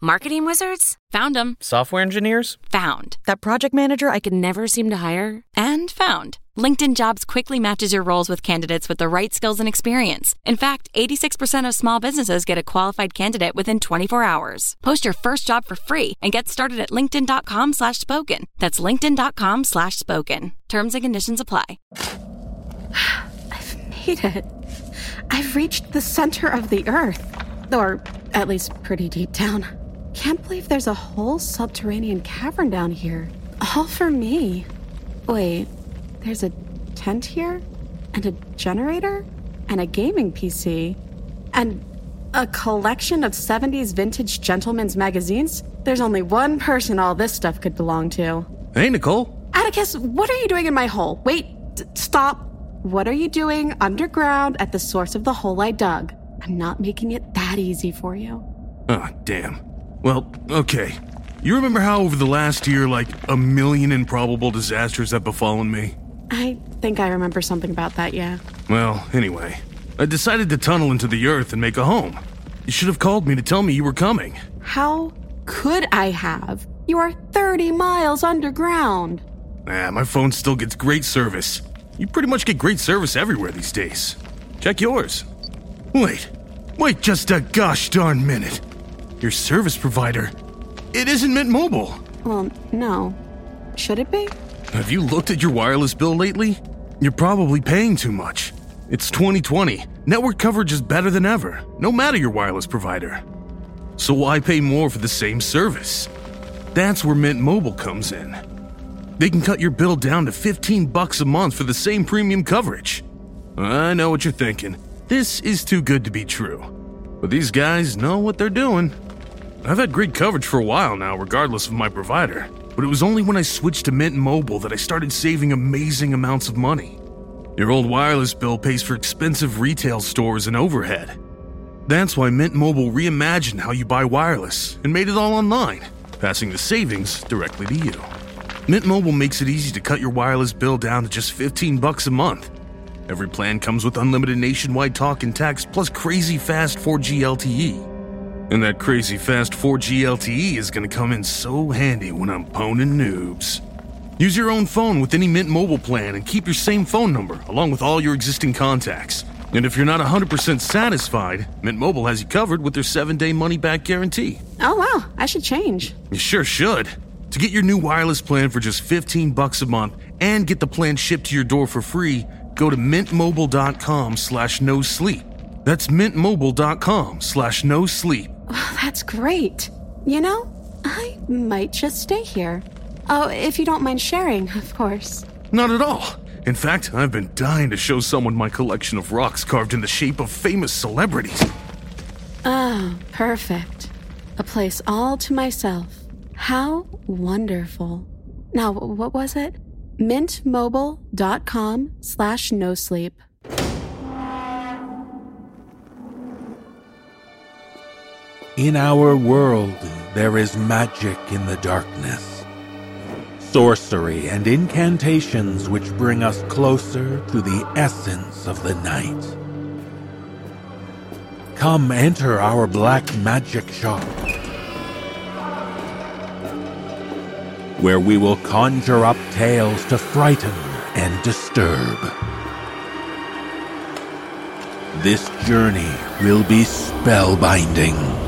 Marketing wizards? Found them. Software engineers? Found. That project manager I could never seem to hire? And found. LinkedIn Jobs quickly matches your roles with candidates with the right skills and experience. In fact, 86% of small businesses get a qualified candidate within 24 hours. Post your first job for free and get started at linkedin.com slash spoken. That's linkedin.com slash spoken. Terms and conditions apply. I've made it. I've reached the center of the earth. Or at least pretty deep down. Can't believe there's a whole subterranean cavern down here. All for me. Wait, there's a tent here? And a generator? And a gaming PC? And a collection of 70s vintage gentlemen's magazines? There's only one person all this stuff could belong to. Hey, Nicole. Atticus, what are you doing in my hole? Wait, d- stop. What are you doing underground at the source of the hole I dug? I'm not making it that easy for you. Oh, damn. Well, okay. You remember how over the last year, like, a million improbable disasters have befallen me? I think I remember something about that, yeah. Well, anyway, I decided to tunnel into the earth and make a home. You should have called me to tell me you were coming. How could I have? You are 30 miles underground. Ah, my phone still gets great service. You pretty much get great service everywhere these days. Check yours. Wait, wait just a gosh darn minute. Your service provider. It isn't Mint Mobile. Well, no. Should it be? Have you looked at your wireless bill lately? You're probably paying too much. It's 2020. Network coverage is better than ever, no matter your wireless provider. So why pay more for the same service? That's where Mint Mobile comes in. They can cut your bill down to 15 bucks a month for the same premium coverage. I know what you're thinking. This is too good to be true. But these guys know what they're doing. I've had great coverage for a while now, regardless of my provider. But it was only when I switched to Mint Mobile that I started saving amazing amounts of money. Your old wireless bill pays for expensive retail stores and overhead. That's why Mint Mobile reimagined how you buy wireless and made it all online, passing the savings directly to you. Mint Mobile makes it easy to cut your wireless bill down to just 15 bucks a month. Every plan comes with unlimited nationwide talk and text plus crazy fast 4G LTE. And that crazy fast 4G LTE is going to come in so handy when I'm poning noobs. Use your own phone with any Mint Mobile plan and keep your same phone number along with all your existing contacts. And if you're not 100% satisfied, Mint Mobile has you covered with their 7-day money-back guarantee. Oh, wow. I should change. You sure should. To get your new wireless plan for just 15 bucks a month and get the plan shipped to your door for free, go to mintmobile.com slash no sleep. That's mintmobile.com slash no sleep. Wow, that's great. You know, I might just stay here. Oh, if you don't mind sharing, of course. Not at all. In fact, I've been dying to show someone my collection of rocks carved in the shape of famous celebrities. Ah, perfect. A place all to myself. How wonderful. Now, what was it? mintmobile.com slash no sleep. In our world, there is magic in the darkness. Sorcery and incantations which bring us closer to the essence of the night. Come enter our black magic shop, where we will conjure up tales to frighten and disturb. This journey will be spellbinding.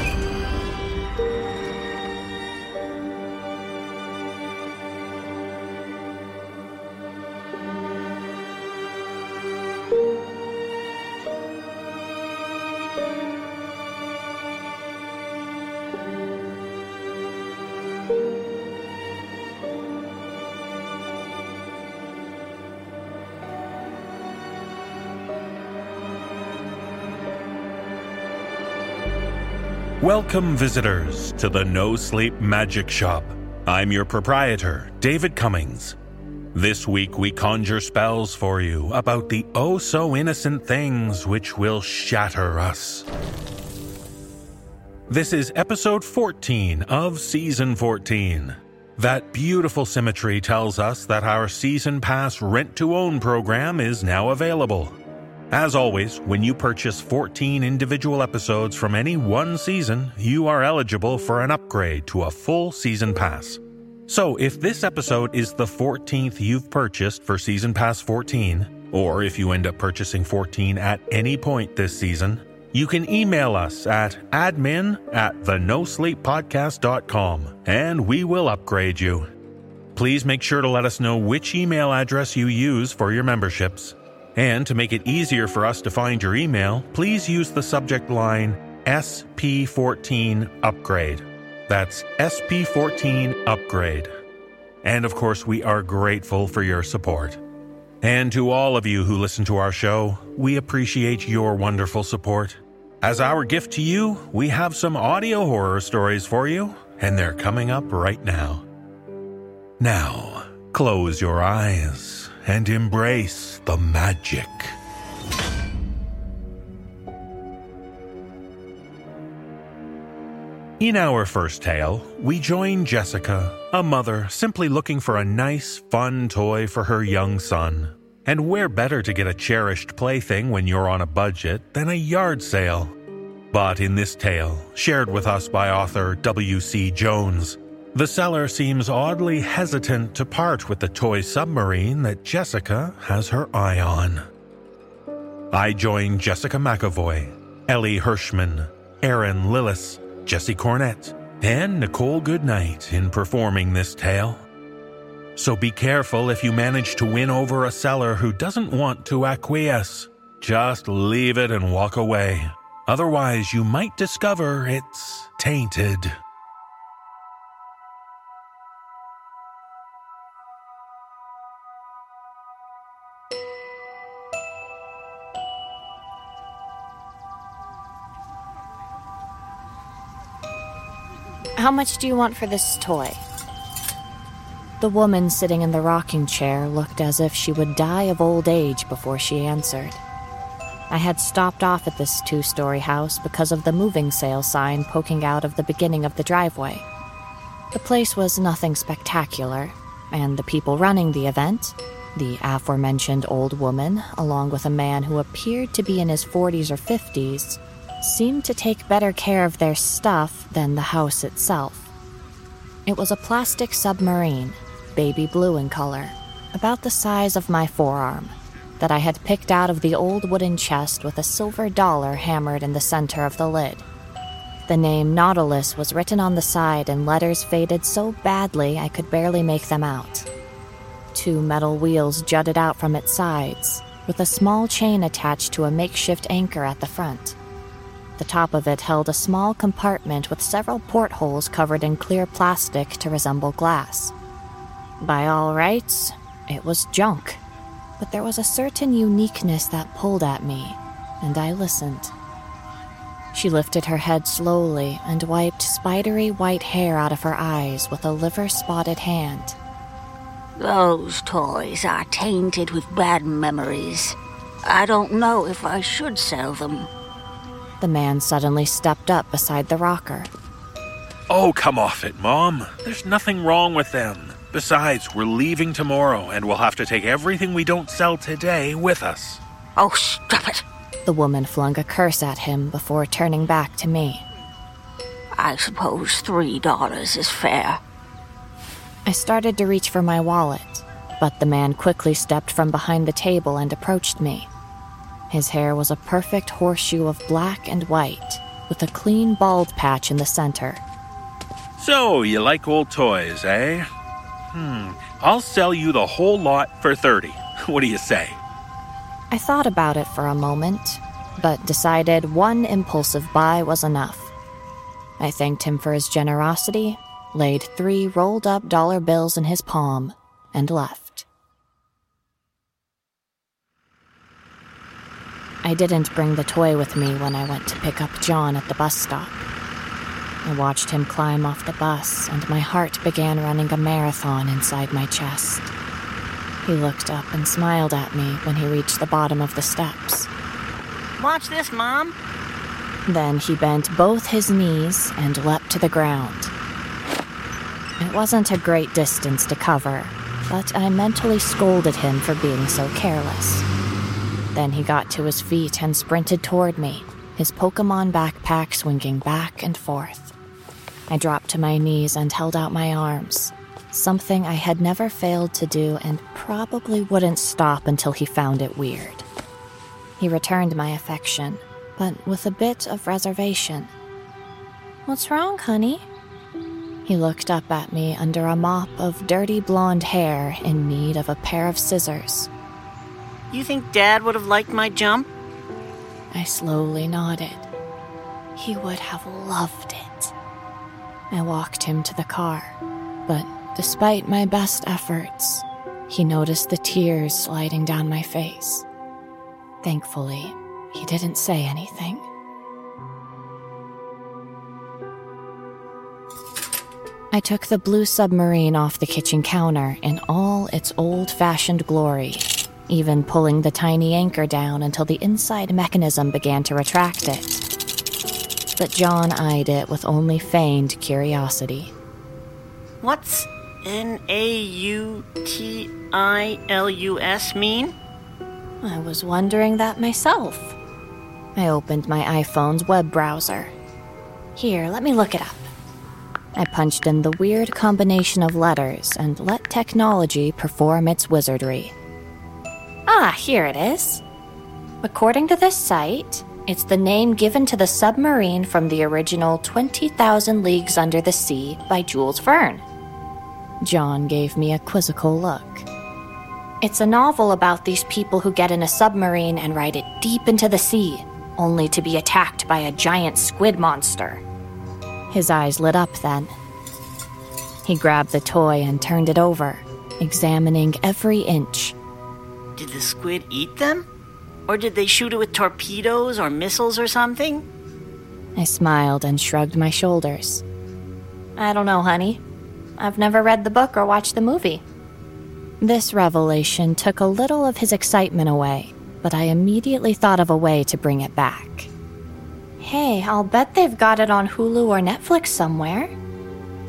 Welcome, visitors, to the No Sleep Magic Shop. I'm your proprietor, David Cummings. This week we conjure spells for you about the oh so innocent things which will shatter us. This is episode 14 of season 14. That beautiful symmetry tells us that our season pass rent to own program is now available. As always, when you purchase 14 individual episodes from any one season, you are eligible for an upgrade to a full season pass. So, if this episode is the 14th you've purchased for Season Pass 14, or if you end up purchasing 14 at any point this season, you can email us at admin at thenosleeppodcast.com and we will upgrade you. Please make sure to let us know which email address you use for your memberships. And to make it easier for us to find your email, please use the subject line SP14 Upgrade. That's SP14 Upgrade. And of course, we are grateful for your support. And to all of you who listen to our show, we appreciate your wonderful support. As our gift to you, we have some audio horror stories for you, and they're coming up right now. Now, close your eyes and embrace the magic. In our first tale, we join Jessica, a mother simply looking for a nice, fun toy for her young son. And where better to get a cherished plaything when you're on a budget than a yard sale? But in this tale, shared with us by author W.C. Jones, the seller seems oddly hesitant to part with the toy submarine that Jessica has her eye on. I join Jessica McEvoy, Elie Hirschman, Erin Lillis, Jesse Cornett, and Nichole Goodnight in performing this tale. So be careful if you manage to win over a seller who doesn't want to acquiesce. Just leave it and walk away. Otherwise, you might discover it's tainted. How much do you want for this toy? The woman sitting in the rocking chair looked as if she would die of old age before she answered. I had stopped off at this two story house because of the moving sale sign poking out of the beginning of the driveway. The place was nothing spectacular, and the people running the event, the aforementioned old woman, along with a man who appeared to be in his 40s or 50s, seemed to take better care of their stuff than the house itself. It was a plastic submarine, baby blue in color, about the size of my forearm, that I had picked out of the old wooden chest with a silver dollar hammered in the center of the lid. The name Nautilus was written on the side in letters faded so badly I could barely make them out. Two metal wheels jutted out from its sides, with a small chain attached to a makeshift anchor at the front. The top of it held a small compartment with several portholes covered in clear plastic to resemble glass. By all rights, it was junk, but there was a certain uniqueness that pulled at me, and I listened. She lifted her head slowly and wiped spidery white hair out of her eyes with a liver spotted hand. Those toys are tainted with bad memories. I don't know if I should sell them. The man suddenly stepped up beside the rocker. Oh, come off it, Mom. There's nothing wrong with them. Besides, we're leaving tomorrow and we'll have to take everything we don't sell today with us. Oh, stop it. The woman flung a curse at him before turning back to me. I suppose three dollars is fair. I started to reach for my wallet, but the man quickly stepped from behind the table and approached me. His hair was a perfect horseshoe of black and white, with a clean bald patch in the center. So, you like old toys, eh? Hmm, I'll sell you the whole lot for 30. What do you say? I thought about it for a moment, but decided one impulsive buy was enough. I thanked him for his generosity, laid three rolled up dollar bills in his palm, and left. I didn't bring the toy with me when I went to pick up John at the bus stop. I watched him climb off the bus, and my heart began running a marathon inside my chest. He looked up and smiled at me when he reached the bottom of the steps. Watch this, Mom. Then he bent both his knees and leapt to the ground. It wasn't a great distance to cover, but I mentally scolded him for being so careless. Then he got to his feet and sprinted toward me, his Pokemon backpack swinging back and forth. I dropped to my knees and held out my arms, something I had never failed to do and probably wouldn't stop until he found it weird. He returned my affection, but with a bit of reservation. What's wrong, honey? He looked up at me under a mop of dirty blonde hair in need of a pair of scissors. You think Dad would have liked my jump? I slowly nodded. He would have loved it. I walked him to the car, but despite my best efforts, he noticed the tears sliding down my face. Thankfully, he didn't say anything. I took the blue submarine off the kitchen counter in all its old fashioned glory, even pulling the tiny anchor down until the inside mechanism began to retract it. But John eyed it with only feigned curiosity. What's N A U T I L U S mean? I was wondering that myself. I opened my iPhone's web browser. Here, let me look it up. I punched in the weird combination of letters and let technology perform its wizardry. Ah, here it is. According to this site, it's the name given to the submarine from the original 20,000 Leagues Under the Sea by Jules Verne. John gave me a quizzical look. It's a novel about these people who get in a submarine and ride it deep into the sea, only to be attacked by a giant squid monster. His eyes lit up then. He grabbed the toy and turned it over, examining every inch. Did the squid eat them? Or did they shoot it with torpedoes or missiles or something? I smiled and shrugged my shoulders. I don't know, honey. I've never read the book or watched the movie. This revelation took a little of his excitement away, but I immediately thought of a way to bring it back. Hey, I'll bet they've got it on Hulu or Netflix somewhere.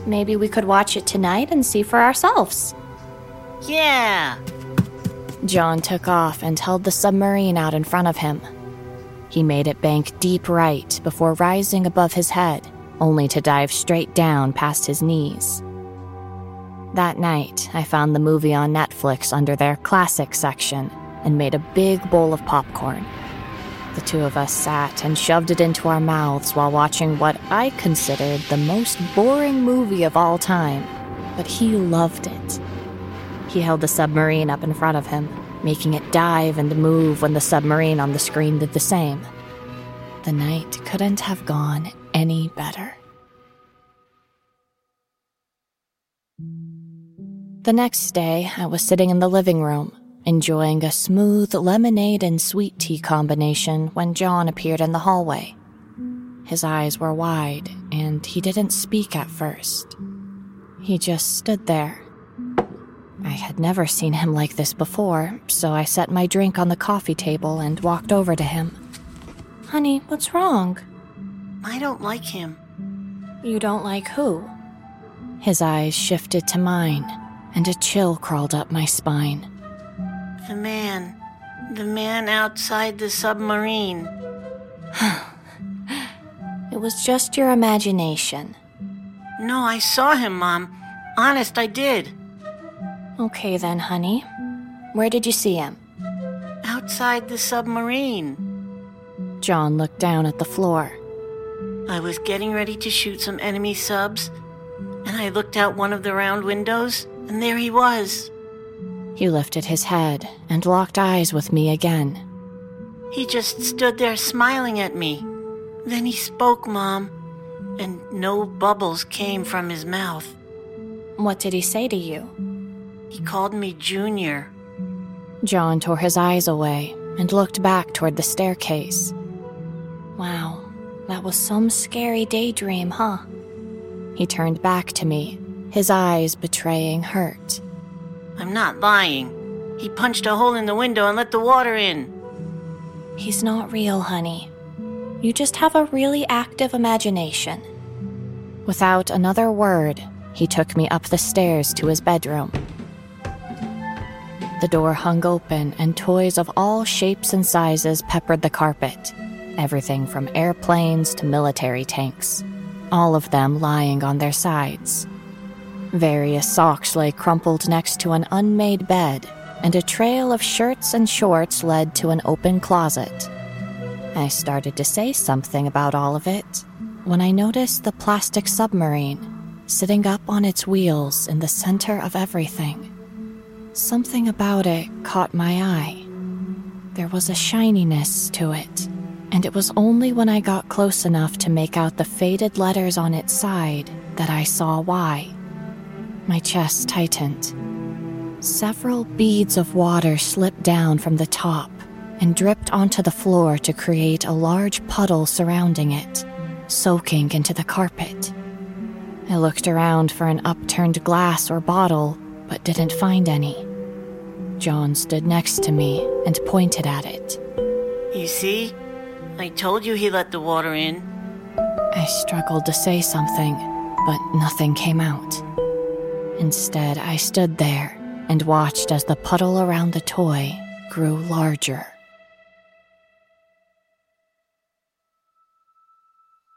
Maybe we could watch it tonight and see for ourselves. Yeah! John took off and held the submarine out in front of him. He made it bank deep right before rising above his head, only to dive straight down past his knees. That night, I found the movie on Netflix under their classic section and made a big bowl of popcorn. The two of us sat and shoved it into our mouths while watching what I considered the most boring movie of all time, but he loved it. He held the submarine up in front of him, making it dive and move when the submarine on the screen did the same. The night couldn't have gone any better. The next day, I was sitting in the living room, enjoying a smooth lemonade and sweet tea combination when John appeared in the hallway. His eyes were wide, and he didn't speak at first. He just stood there. I had never seen him like this before, so I set my drink on the coffee table and walked over to him. Honey, what's wrong? I don't like him. You don't like who? His eyes shifted to mine, and a chill crawled up my spine. The man. The man outside the submarine. it was just your imagination. No, I saw him, Mom. Honest, I did. Okay then, honey. Where did you see him? Outside the submarine. John looked down at the floor. I was getting ready to shoot some enemy subs, and I looked out one of the round windows, and there he was. He lifted his head and locked eyes with me again. He just stood there smiling at me. Then he spoke, Mom, and no bubbles came from his mouth. What did he say to you? He called me Junior. John tore his eyes away and looked back toward the staircase. Wow, that was some scary daydream, huh? He turned back to me, his eyes betraying hurt. I'm not lying. He punched a hole in the window and let the water in. He's not real, honey. You just have a really active imagination. Without another word, he took me up the stairs to his bedroom. The door hung open, and toys of all shapes and sizes peppered the carpet. Everything from airplanes to military tanks, all of them lying on their sides. Various socks lay crumpled next to an unmade bed, and a trail of shirts and shorts led to an open closet. I started to say something about all of it when I noticed the plastic submarine sitting up on its wheels in the center of everything. Something about it caught my eye. There was a shininess to it, and it was only when I got close enough to make out the faded letters on its side that I saw why. My chest tightened. Several beads of water slipped down from the top and dripped onto the floor to create a large puddle surrounding it, soaking into the carpet. I looked around for an upturned glass or bottle, but didn't find any. John stood next to me and pointed at it. You see? I told you he let the water in. I struggled to say something, but nothing came out. Instead, I stood there and watched as the puddle around the toy grew larger.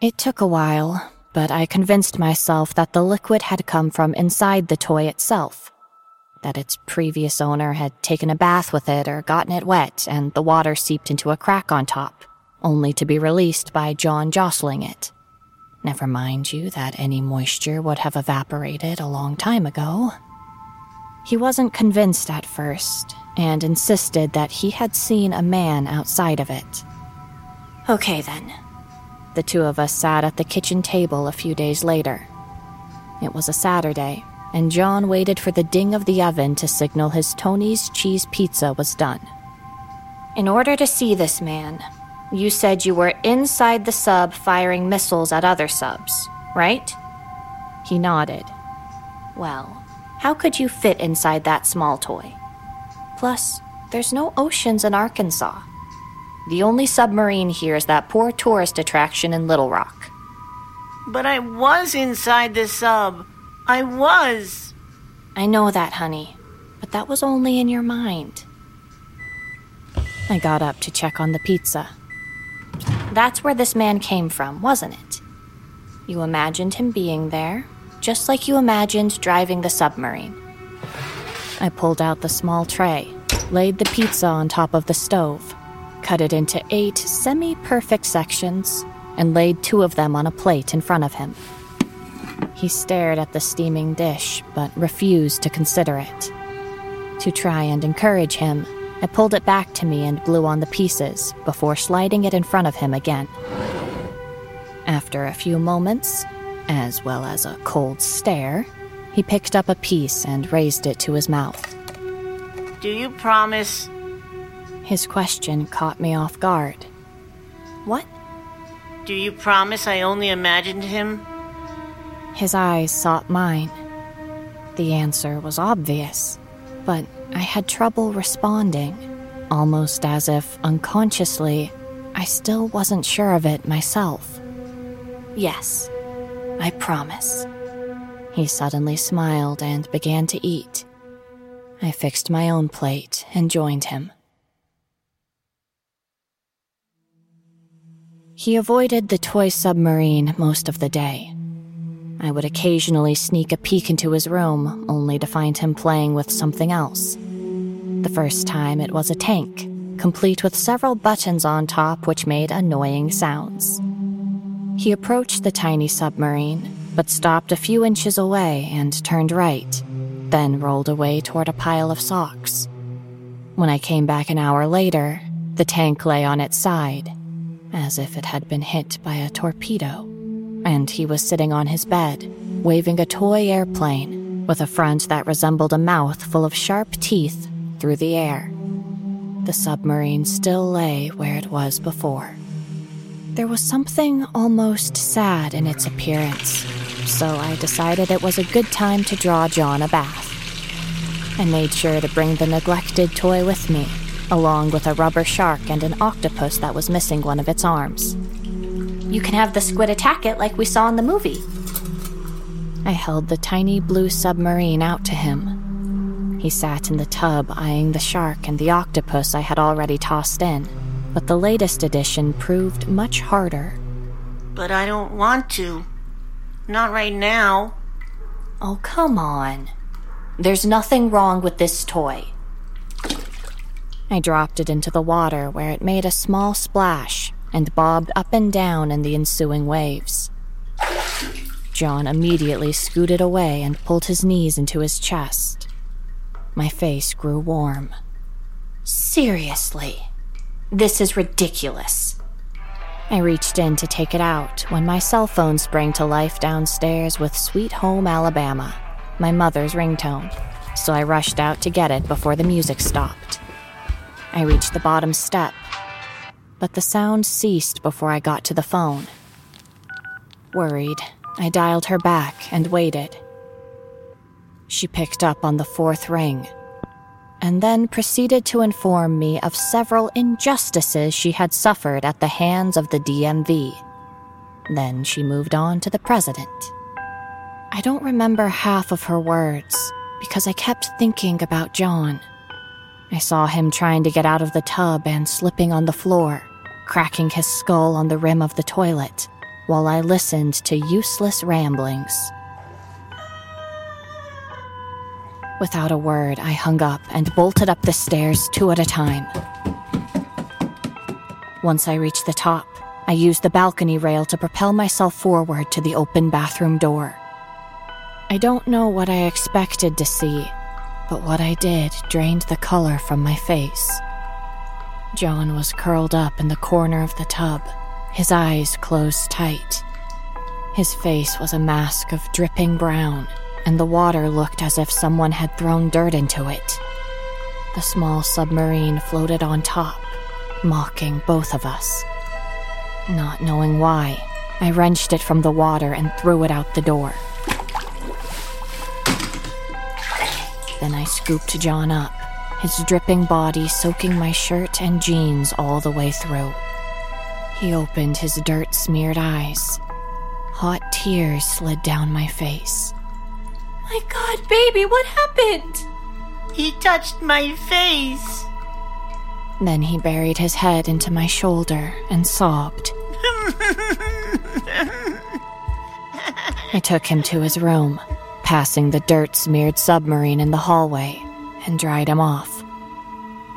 It took a while, but I convinced myself that the liquid had come from inside the toy itself. That its previous owner had taken a bath with it or gotten it wet, and the water seeped into a crack on top, only to be released by John jostling it. Never mind you that any moisture would have evaporated a long time ago. He wasn't convinced at first, and insisted that he had seen a man outside of it. Okay then. The two of us sat at the kitchen table a few days later. It was a Saturday, and John waited for the ding of the oven to signal his Tony's cheese pizza was done. In order to see this man, you said you were inside the sub firing missiles at other subs, right? He nodded. Well, how could you fit inside that small toy? Plus, there's no oceans in Arkansas. The only submarine here is that poor tourist attraction in Little Rock. But I was inside the sub. I was. I know that, honey, but that was only in your mind. I got up to check on the pizza. That's where this man came from, wasn't it? You imagined him being there, just like you imagined driving the submarine. I pulled out the small tray, laid the pizza on top of the stove, cut it into eight semi perfect sections, and laid two of them on a plate in front of him. He stared at the steaming dish, but refused to consider it. To try and encourage him, I pulled it back to me and blew on the pieces before sliding it in front of him again. After a few moments, as well as a cold stare, he picked up a piece and raised it to his mouth. Do you promise? His question caught me off guard. What? Do you promise I only imagined him? His eyes sought mine. The answer was obvious, but I had trouble responding, almost as if unconsciously I still wasn't sure of it myself. Yes, I promise. He suddenly smiled and began to eat. I fixed my own plate and joined him. He avoided the toy submarine most of the day. I would occasionally sneak a peek into his room, only to find him playing with something else. The first time it was a tank, complete with several buttons on top which made annoying sounds. He approached the tiny submarine, but stopped a few inches away and turned right, then rolled away toward a pile of socks. When I came back an hour later, the tank lay on its side, as if it had been hit by a torpedo, and he was sitting on his bed, waving a toy airplane with a front that resembled a mouth full of sharp teeth through the air. The submarine still lay where it was before. There was something almost sad in its appearance, so I decided it was a good time to draw John a bath. I made sure to bring the neglected toy with me, along with a rubber shark and an octopus that was missing one of its arms. You can have the squid attack it like we saw in the movie. I held the tiny blue submarine out to him. He sat in the tub eyeing the shark and the octopus I had already tossed in, but the latest edition proved much harder. But I don't want to. Not right now. Oh, come on. There's nothing wrong with this toy. I dropped it into the water where it made a small splash and bobbed up and down in the ensuing waves. John immediately scooted away and pulled his knees into his chest. My face grew warm. Seriously, this is ridiculous. I reached in to take it out when my cell phone sprang to life downstairs with Sweet Home Alabama, my mother's ringtone, so I rushed out to get it before the music stopped. I reached the bottom step, but the sound ceased before I got to the phone. Worried, I dialed her back and waited. She picked up on the fourth ring, and then proceeded to inform me of several injustices she had suffered at the hands of the DMV. Then she moved on to the president. I don't remember half of her words because I kept thinking about John. I saw him trying to get out of the tub and slipping on the floor, cracking his skull on the rim of the toilet while I listened to useless ramblings. Without a word, I hung up and bolted up the stairs two at a time. Once I reached the top, I used the balcony rail to propel myself forward to the open bathroom door. I don't know what I expected to see, but what I did drained the color from my face. John was curled up in the corner of the tub, his eyes closed tight. His face was a mask of dripping brown, and the water looked as if someone had thrown dirt into it. The small submarine floated on top, mocking both of us. Not knowing why, I wrenched it from the water and threw it out the door. Then I scooped John up, his dripping body soaking my shirt and jeans all the way through. He opened his dirt smeared eyes. Hot tears slid down my face. My god, baby, what happened? He touched my face. Then he buried his head into my shoulder and sobbed. I took him to his room, passing the dirt smeared submarine in the hallway, and dried him off.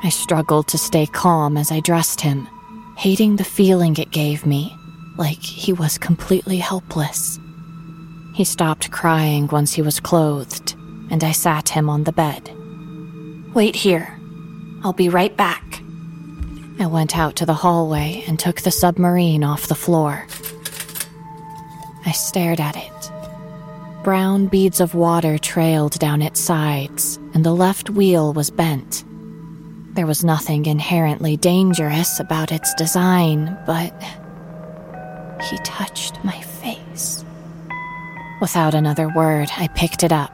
I struggled to stay calm as I dressed him, hating the feeling it gave me, like he was completely helpless. He stopped crying once he was clothed, and I sat him on the bed. Wait here. I'll be right back. I went out to the hallway and took the submarine off the floor. I stared at it. Brown beads of water trailed down its sides, and the left wheel was bent. There was nothing inherently dangerous about its design, but he touched my face. Without another word, I picked it up,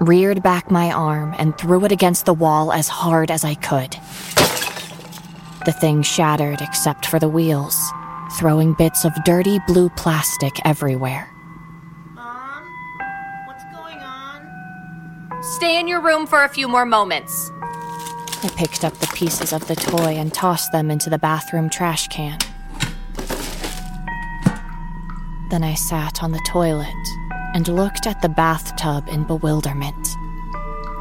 reared back my arm, and threw it against the wall as hard as I could. The thing shattered except for the wheels, throwing bits of dirty blue plastic everywhere. Stay in your room for a few more moments. I picked up the pieces of the toy and tossed them into the bathroom trash can. Then I sat on the toilet and looked at the bathtub in bewilderment.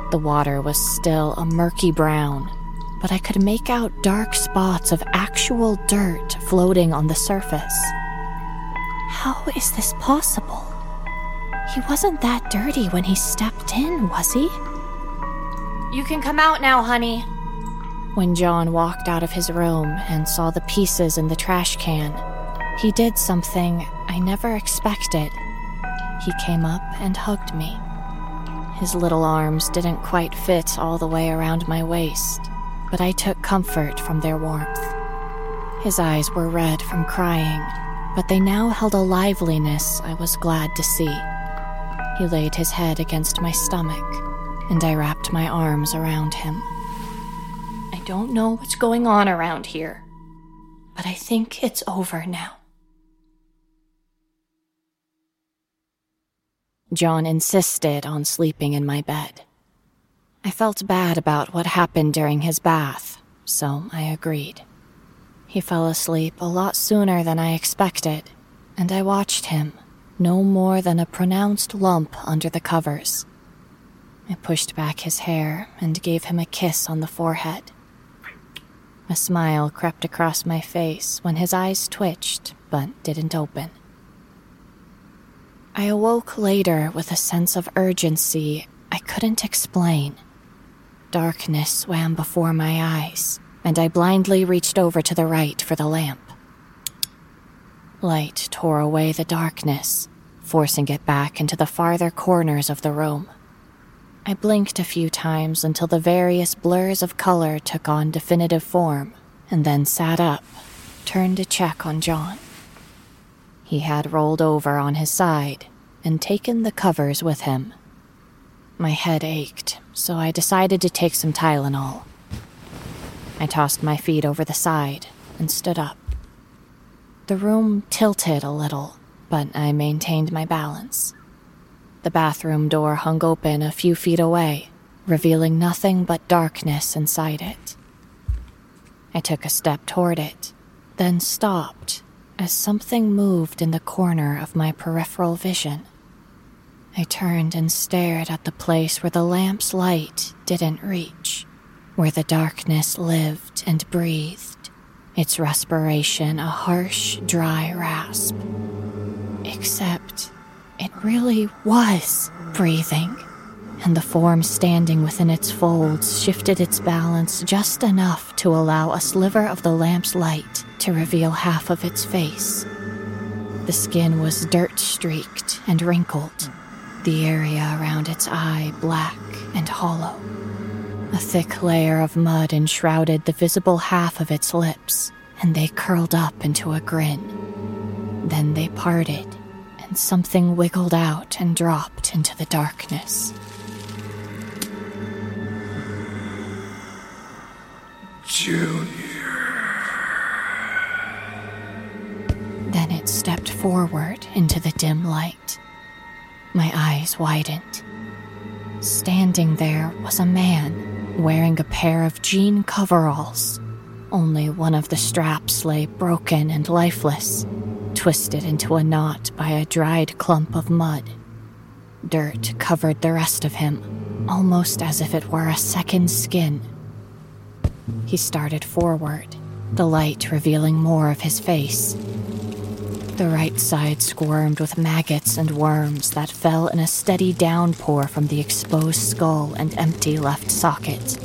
The water was still a murky brown, but I could make out dark spots of actual dirt floating on the surface. How is this possible? He wasn't that dirty when he stepped in, was he? You can come out now, honey. When John walked out of his room and saw the pieces in the trash can, he did something I never expected. He came up and hugged me. His little arms didn't quite fit all the way around my waist, but I took comfort from their warmth. His eyes were red from crying, but they now held a liveliness I was glad to see. He laid his head against my stomach, and I wrapped my arms around him. I don't know what's going on around here, but I think it's over now. John insisted on sleeping in my bed. I felt bad about what happened during his bath, so I agreed. He fell asleep a lot sooner than I expected, and I watched him no more than a pronounced lump under the covers. I pushed back his hair and gave him a kiss on the forehead. A smile crept across my face when his eyes twitched but didn't open. I awoke later with a sense of urgency I couldn't explain. Darkness swam before my eyes, and I blindly reached over to the right for the lamp. Light tore away the darkness, forcing it back into the farther corners of the room. I blinked a few times until the various blurs of color took on definitive form, and then sat up, turned to check on John. He had rolled over on his side and taken the covers with him. My head ached, so I decided to take some Tylenol. I tossed my feet over the side and stood up. The room tilted a little, but I maintained my balance. The bathroom door hung open a few feet away, revealing nothing but darkness inside it. I took a step toward it, then stopped as something moved in the corner of my peripheral vision. I turned and stared at the place where the lamp's light didn't reach, where the darkness lived and breathed, its respiration a harsh, dry rasp. Except it really was breathing, and the form standing within its folds shifted its balance just enough to allow a sliver of the lamp's light to reveal half of its face. The skin was dirt streaked and wrinkled, the area around its eye black and hollow. A thick layer of mud enshrouded the visible half of its lips, and they curled up into a grin. Then they parted, and something wiggled out and dropped into the darkness. Junior. Then it stepped forward into the dim light. My eyes widened. Standing there was a man wearing a pair of jean coveralls. Only one of the straps lay broken and lifeless, twisted into a knot by a dried clump of mud. Dirt covered the rest of him, almost as if it were a second skin. He started forward, the light revealing more of his face. The right side squirmed with maggots and worms that fell in a steady downpour from the exposed skull and empty left socket.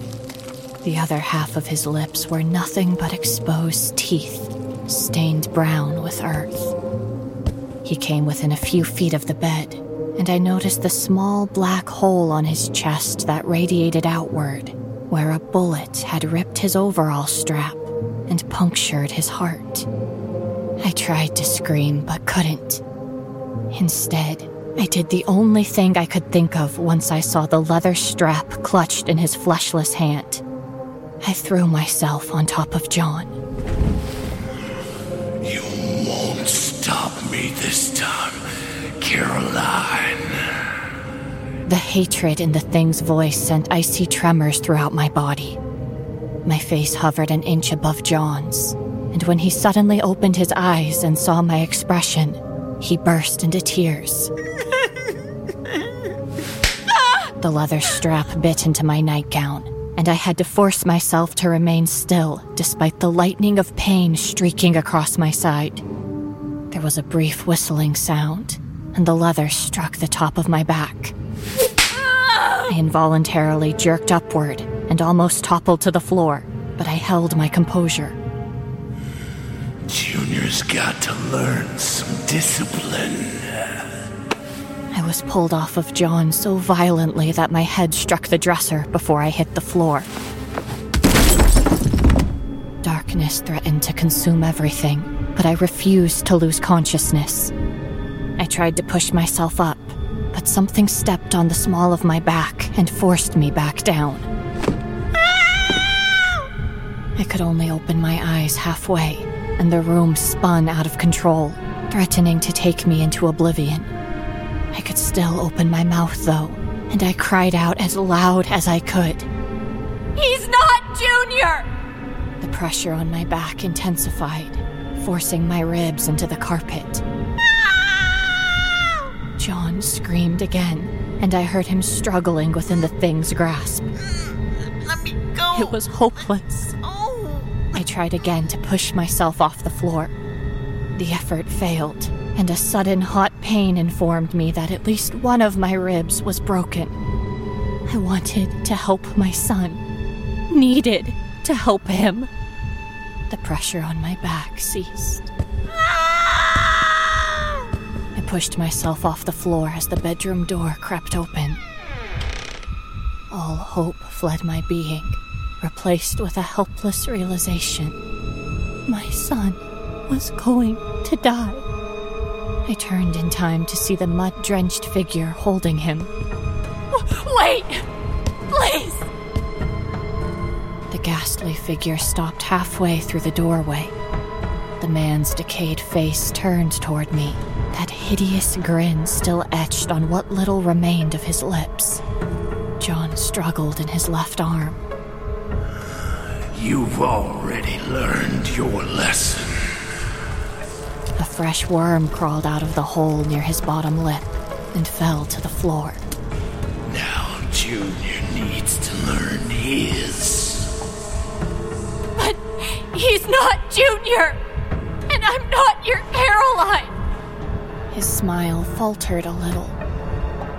The other half of his lips were nothing but exposed teeth, stained brown with earth. He came within a few feet of the bed, and I noticed the small black hole on his chest that radiated outward, where a bullet had ripped his overall strap and punctured his heart. I tried to scream but couldn't. Instead, I did the only thing I could think of once I saw the leather strap clutched in his fleshless hand. I threw myself on top of John. You won't stop me this time, Caroline. The hatred in the thing's voice sent icy tremors throughout my body. My face hovered an inch above John's, and when he suddenly opened his eyes and saw my expression, he burst into tears. the leather strap bit into my nightgown, and I had to force myself to remain still despite the lightning of pain streaking across my side. There was a brief whistling sound, and the leather struck the top of my back. I involuntarily jerked upward and almost toppled to the floor, but I held my composure. Got to learn some discipline. I was pulled off of John so violently that my head struck the dresser before I hit the floor. Darkness threatened to consume everything, but I refused to lose consciousness. I tried to push myself up, but something stepped on the small of my back and forced me back down. I could only open my eyes halfway, and the room spun out of control, threatening to take me into oblivion. I could still open my mouth, though, and I cried out as loud as I could. He's not Junior! The pressure on my back intensified, forcing my ribs into the carpet. John screamed again, and I heard him struggling within the thing's grasp. Mm, let me go. It was hopeless. I tried again to push myself off the floor. The effort failed, and a sudden hot pain informed me that at least one of my ribs was broken. I wanted to help my son, needed to help him. The pressure on my back ceased. I pushed myself off the floor as the bedroom door crept open. All hope fled my being, replaced with a helpless realization. My son was going to die. I turned in time to see the mud drenched figure holding him. Wait! Please! The ghastly figure stopped halfway through the doorway. The man's decayed face turned toward me, that hideous grin still etched on what little remained of his lips. John struggled in his left arm. You've already learned your lesson. A fresh worm crawled out of the hole near his bottom lip and fell to the floor. Now Junior needs to learn his. But he's not Junior! And I'm not your Caroline! His smile faltered a little.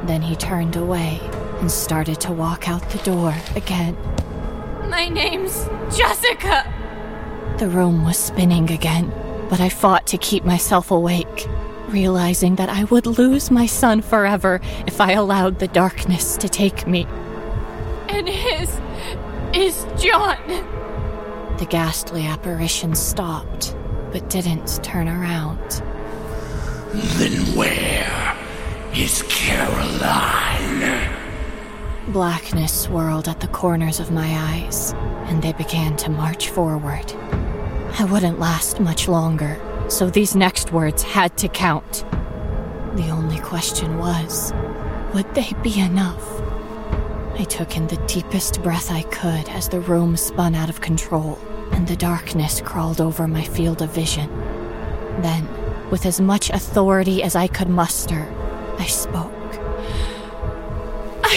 Then he turned away and started to walk out the door again. My name's Jessica! The room was spinning again, but I fought to keep myself awake, realizing that I would lose my son forever if I allowed the darkness to take me. And his is John. The ghastly apparition stopped, but didn't turn around. Then where is Caroline? Blackness swirled at the corners of my eyes, and they began to march forward. I wouldn't last much longer, so these next words had to count. The only question was would they be enough? I took in the deepest breath I could as the room spun out of control and the darkness crawled over my field of vision. Then, with as much authority as I could muster, I spoke.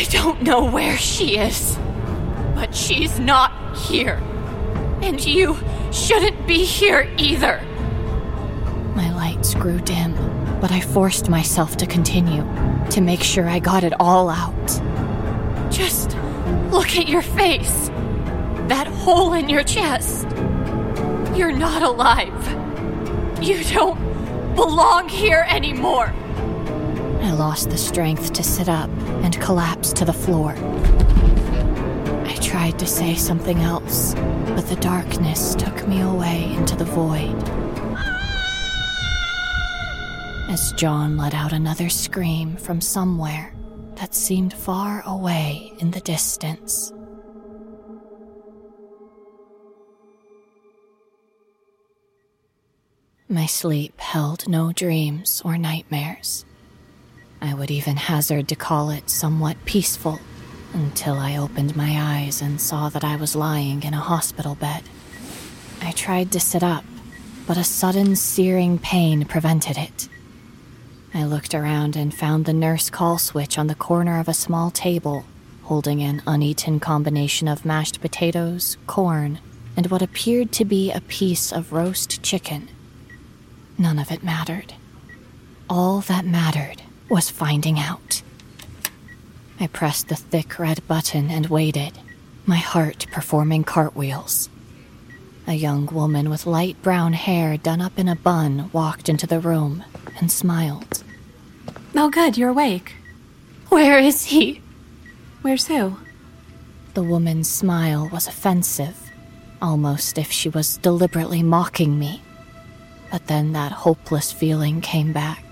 I don't know where she is, but she's not here. And you shouldn't be here either. My lights grew dim, but I forced myself to continue, to make sure I got it all out. Just look at your face. That hole in your chest. You're not alive. You don't belong here anymore. I lost the strength to sit up collapsed to the floor. I tried to say something else, but the darkness took me away into the void. As John let out another scream from somewhere that seemed far away in the distance. My sleep held no dreams or nightmares. I would even hazard to call it somewhat peaceful until I opened my eyes and saw that I was lying in a hospital bed. I tried to sit up, but a sudden searing pain prevented it. I looked around and found the nurse call switch on the corner of a small table, holding an uneaten combination of mashed potatoes, corn, and what appeared to be a piece of roast chicken. None of it mattered. All that mattered was finding out. I pressed the thick red button and waited, my heart performing cartwheels. A young woman with light brown hair done up in a bun walked into the room and smiled. Oh, good, you're awake. Where is he? Where's who? The woman's smile was offensive, almost if she was deliberately mocking me. But then that hopeless feeling came back,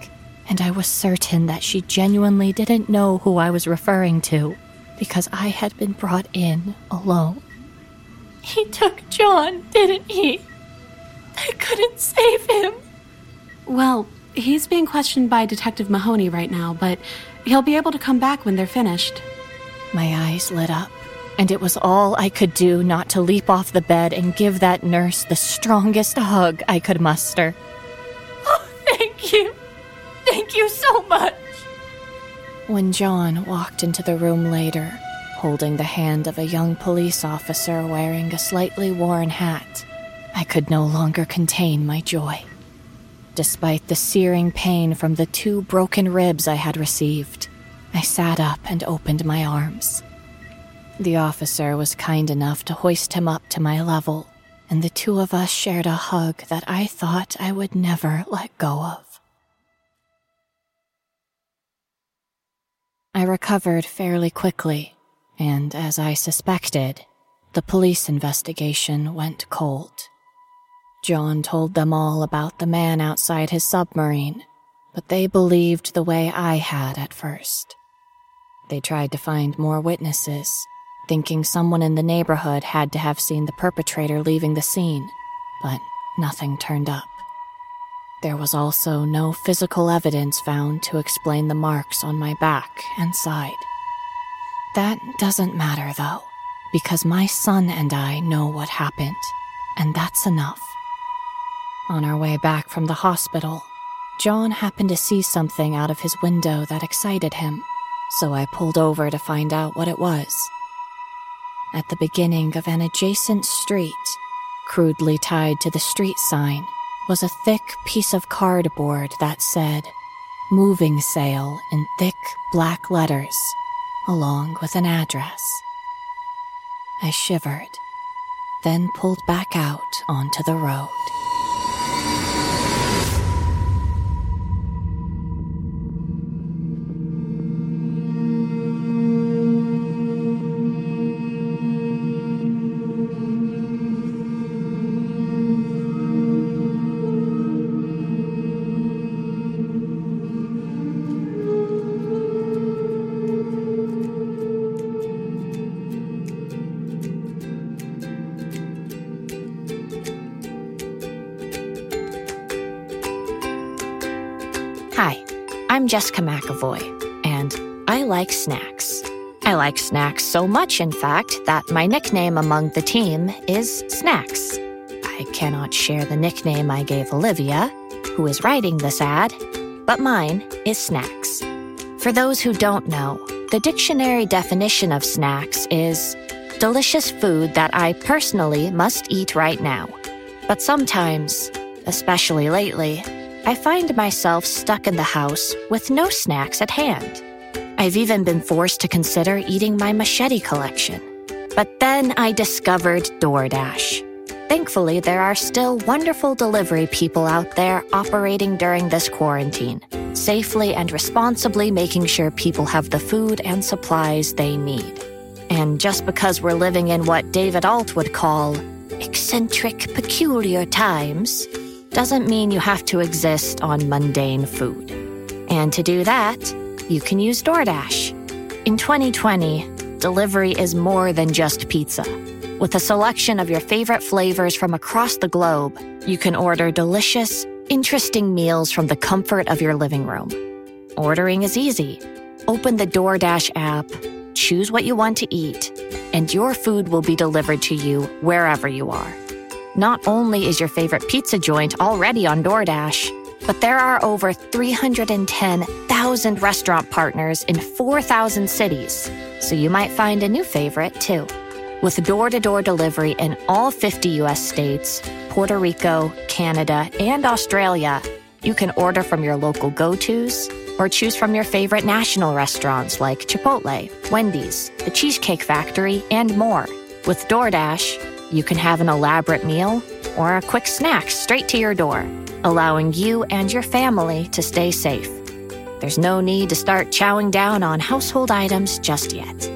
and I was certain that she genuinely didn't know who I was referring to because I had been brought in alone. He took John, didn't he? I couldn't save him. Well, He's being questioned by Detective Mahoney right now, but he'll be able to come back when they're finished. My eyes lit up, and it was all I could do not to leap off the bed and give that nurse the strongest hug I could muster. Oh, thank you. Thank you so much. When John walked into the room later, holding the hand of a young police officer wearing a slightly worn hat, I could no longer contain my joy. Despite the searing pain from the two broken ribs I had received, I sat up and opened my arms. The officer was kind enough to hoist him up to my level, and the two of us shared a hug that I thought I would never let go of. I recovered fairly quickly, and as I suspected, the police investigation went cold. John told them all about the man outside his submarine, but they believed the way I had at first. They tried to find more witnesses, thinking someone in the neighborhood had to have seen the perpetrator leaving the scene, but nothing turned up. There was also no physical evidence found to explain the marks on my back and side. That doesn't matter, though, because my son and I know what happened, and that's enough. On our way back from the hospital, John happened to see something out of his window that excited him, so I pulled over to find out what it was. At the beginning of an adjacent street, crudely tied to the street sign, was a thick piece of cardboard that said, Moving Sale in thick black letters, along with an address. I shivered, then pulled back out onto the road. Jessica McEvoy, and I like snacks. I like snacks so much, in fact, that my nickname among the team is Snacks. I cannot share the nickname I gave Olivia, who is writing this ad, but mine is Snacks. For those who don't know, the dictionary definition of snacks is delicious food that I personally must eat right now. But sometimes, especially lately, I find myself stuck in the house with no snacks at hand. I've even been forced to consider eating my machete collection. But then I discovered DoorDash. Thankfully, there are still wonderful delivery people out there operating during this quarantine, safely and responsibly making sure people have the food and supplies they need. And just because we're living in what David Alt would call eccentric, peculiar times, doesn't mean you have to exist on mundane food. And to do that, you can use DoorDash. In 2020, delivery is more than just pizza. With a selection of your favorite flavors from across the globe, you can order delicious, interesting meals from the comfort of your living room. Ordering is easy. Open the DoorDash app, choose what you want to eat, and your food will be delivered to you wherever you are. Not only is your favorite pizza joint already on DoorDash, but there are over 310,000 restaurant partners in 4,000 cities, so you might find a new favorite too. With door to door delivery in all 50 US states, Puerto Rico, Canada, and Australia, you can order from your local go tos or choose from your favorite national restaurants like Chipotle, Wendy's, The Cheesecake Factory, and more. With DoorDash, you can have an elaborate meal or a quick snack straight to your door, allowing you and your family to stay safe. There's no need to start chowing down on household items just yet.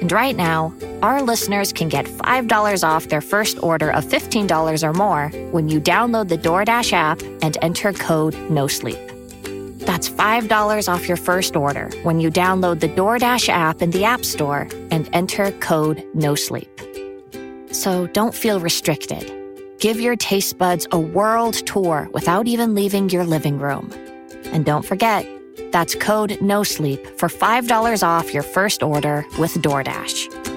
And right now, our listeners can get $5 off their first order of $15 or more when you download the DoorDash app and enter code NOSLEEP. That's $5 off your first order when you download the DoorDash app in the App Store and enter code NOSLEEP. So don't feel restricted. Give your taste buds a world tour without even leaving your living room. And don't forget, that's code NOSLEEP for $5 off your first order with DoorDash.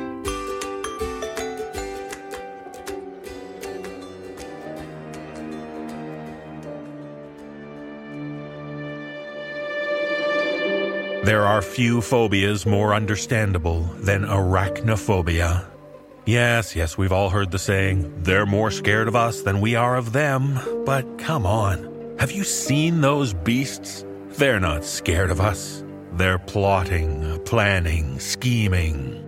There are few phobias more understandable than arachnophobia. Yes, yes, we've all heard the saying, they're more scared of us than we are of them. But come on, have you seen those beasts? They're not scared of us. They're plotting, planning, scheming.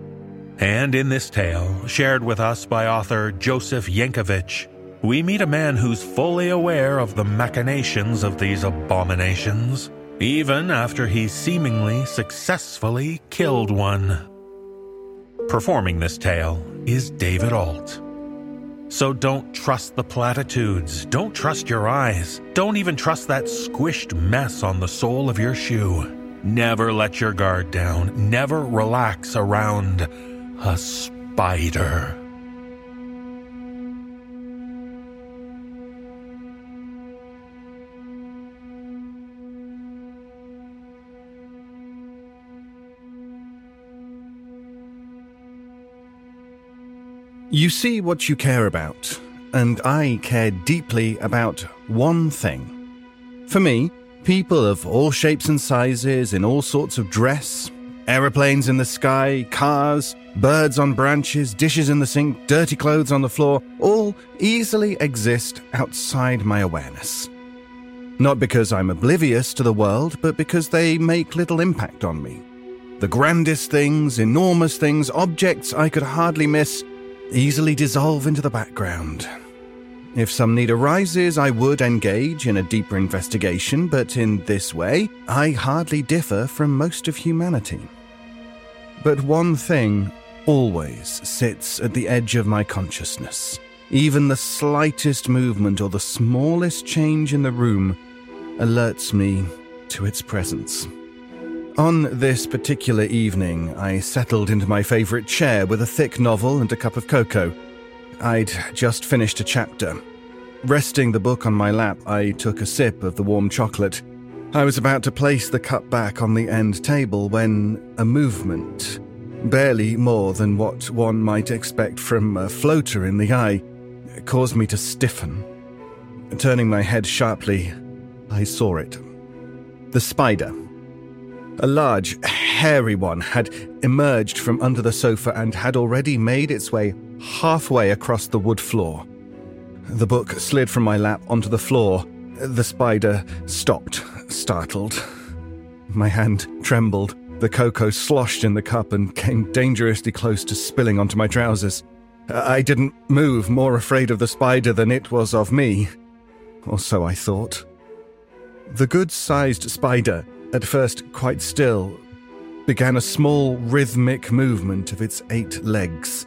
And in this tale, shared with us by author Joseph Yenkavitch, we meet a man who's fully aware of the machinations of these abominations, even after he seemingly successfully killed one. Performing this tale is David Alt. So don't trust the platitudes, don't trust your eyes, don't even trust that squished mess on the sole of your shoe. Never let your guard down, never relax around a spider. You see what you care about, and I care deeply about one thing. For me, people of all shapes and sizes, in all sorts of dress, aeroplanes in the sky, cars, birds on branches, dishes in the sink, dirty clothes on the floor, all easily exist outside my awareness. Not because I'm oblivious to the world, but because they make little impact on me. The grandest things, enormous things, objects I could hardly miss easily dissolve into the background. If some need arises, I would engage in a deeper investigation, but in this way, I hardly differ from most of humanity. But one thing always sits at the edge of my consciousness. Even the slightest movement or the smallest change in the room alerts me to its presence. On this particular evening, I settled into my favourite chair with a thick novel and a cup of cocoa. I'd just finished a chapter. Resting the book on my lap, I took a sip of the warm chocolate. I was about to place the cup back on the end table when a movement, barely more than what one might expect from a floater in the eye, caused me to stiffen. Turning my head sharply, I saw it. The spider a large, hairy one had emerged from under the sofa and had already made its way halfway across the wood floor. The book slid from my lap onto the floor. The spider stopped, startled. My hand trembled. The cocoa sloshed in the cup and came dangerously close to spilling onto my trousers. I didn't move, more afraid of the spider than it was of me. Or so I thought. The good sized spider at first quite still, began a small rhythmic movement of its eight legs.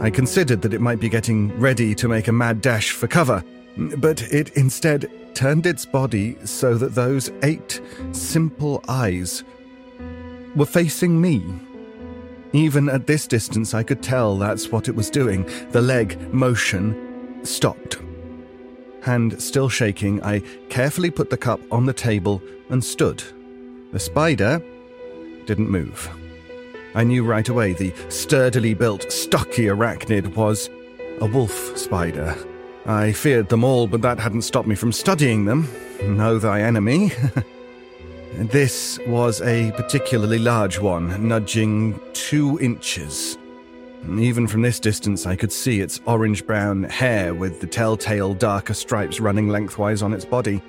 I considered that it might be getting ready to make a mad dash for cover, but it instead turned its body so that those eight simple eyes were facing me. Even at this distance, I could tell that's what it was doing. The leg motion stopped. Hand still shaking, I carefully put the cup on the table and stood. The spider didn't move. I knew right away the sturdily built, stocky arachnid was a wolf spider. I feared them all, but that hadn't stopped me from studying them. Know thy enemy. this was a particularly large one, nudging two inches. Even from this distance, I could see its orange brown hair with the telltale darker stripes running lengthwise on its body.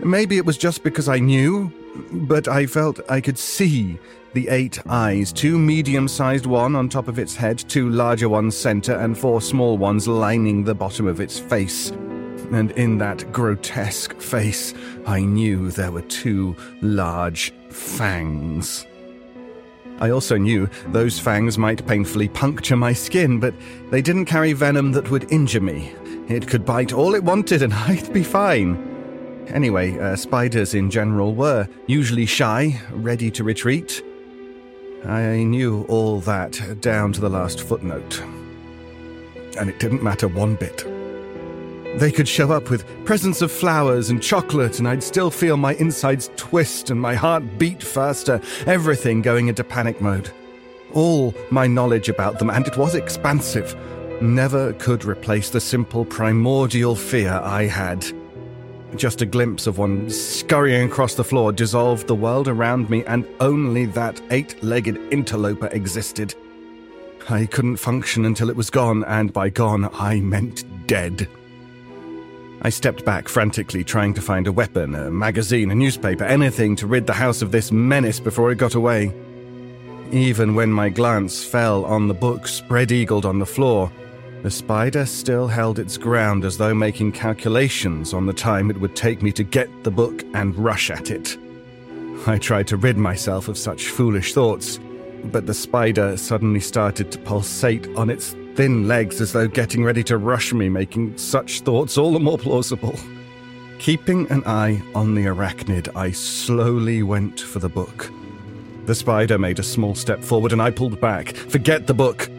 Maybe it was just because I knew, but I felt I could see the eight eyes two medium sized one on top of its head, two larger ones center, and four small ones lining the bottom of its face. And in that grotesque face, I knew there were two large fangs. I also knew those fangs might painfully puncture my skin, but they didn't carry venom that would injure me. It could bite all it wanted and I'd be fine. Anyway, uh, spiders in general were usually shy, ready to retreat. I knew all that down to the last footnote. And it didn't matter one bit. They could show up with presents of flowers and chocolate, and I'd still feel my insides twist and my heart beat faster, everything going into panic mode. All my knowledge about them, and it was expansive, never could replace the simple primordial fear I had. Just a glimpse of one scurrying across the floor dissolved the world around me, and only that eight legged interloper existed. I couldn't function until it was gone, and by gone, I meant dead. I stepped back frantically, trying to find a weapon, a magazine, a newspaper, anything to rid the house of this menace before it got away. Even when my glance fell on the book spread eagled on the floor, the spider still held its ground as though making calculations on the time it would take me to get the book and rush at it. I tried to rid myself of such foolish thoughts, but the spider suddenly started to pulsate on its thin legs as though getting ready to rush me, making such thoughts all the more plausible. Keeping an eye on the arachnid, I slowly went for the book. The spider made a small step forward and I pulled back. Forget the book.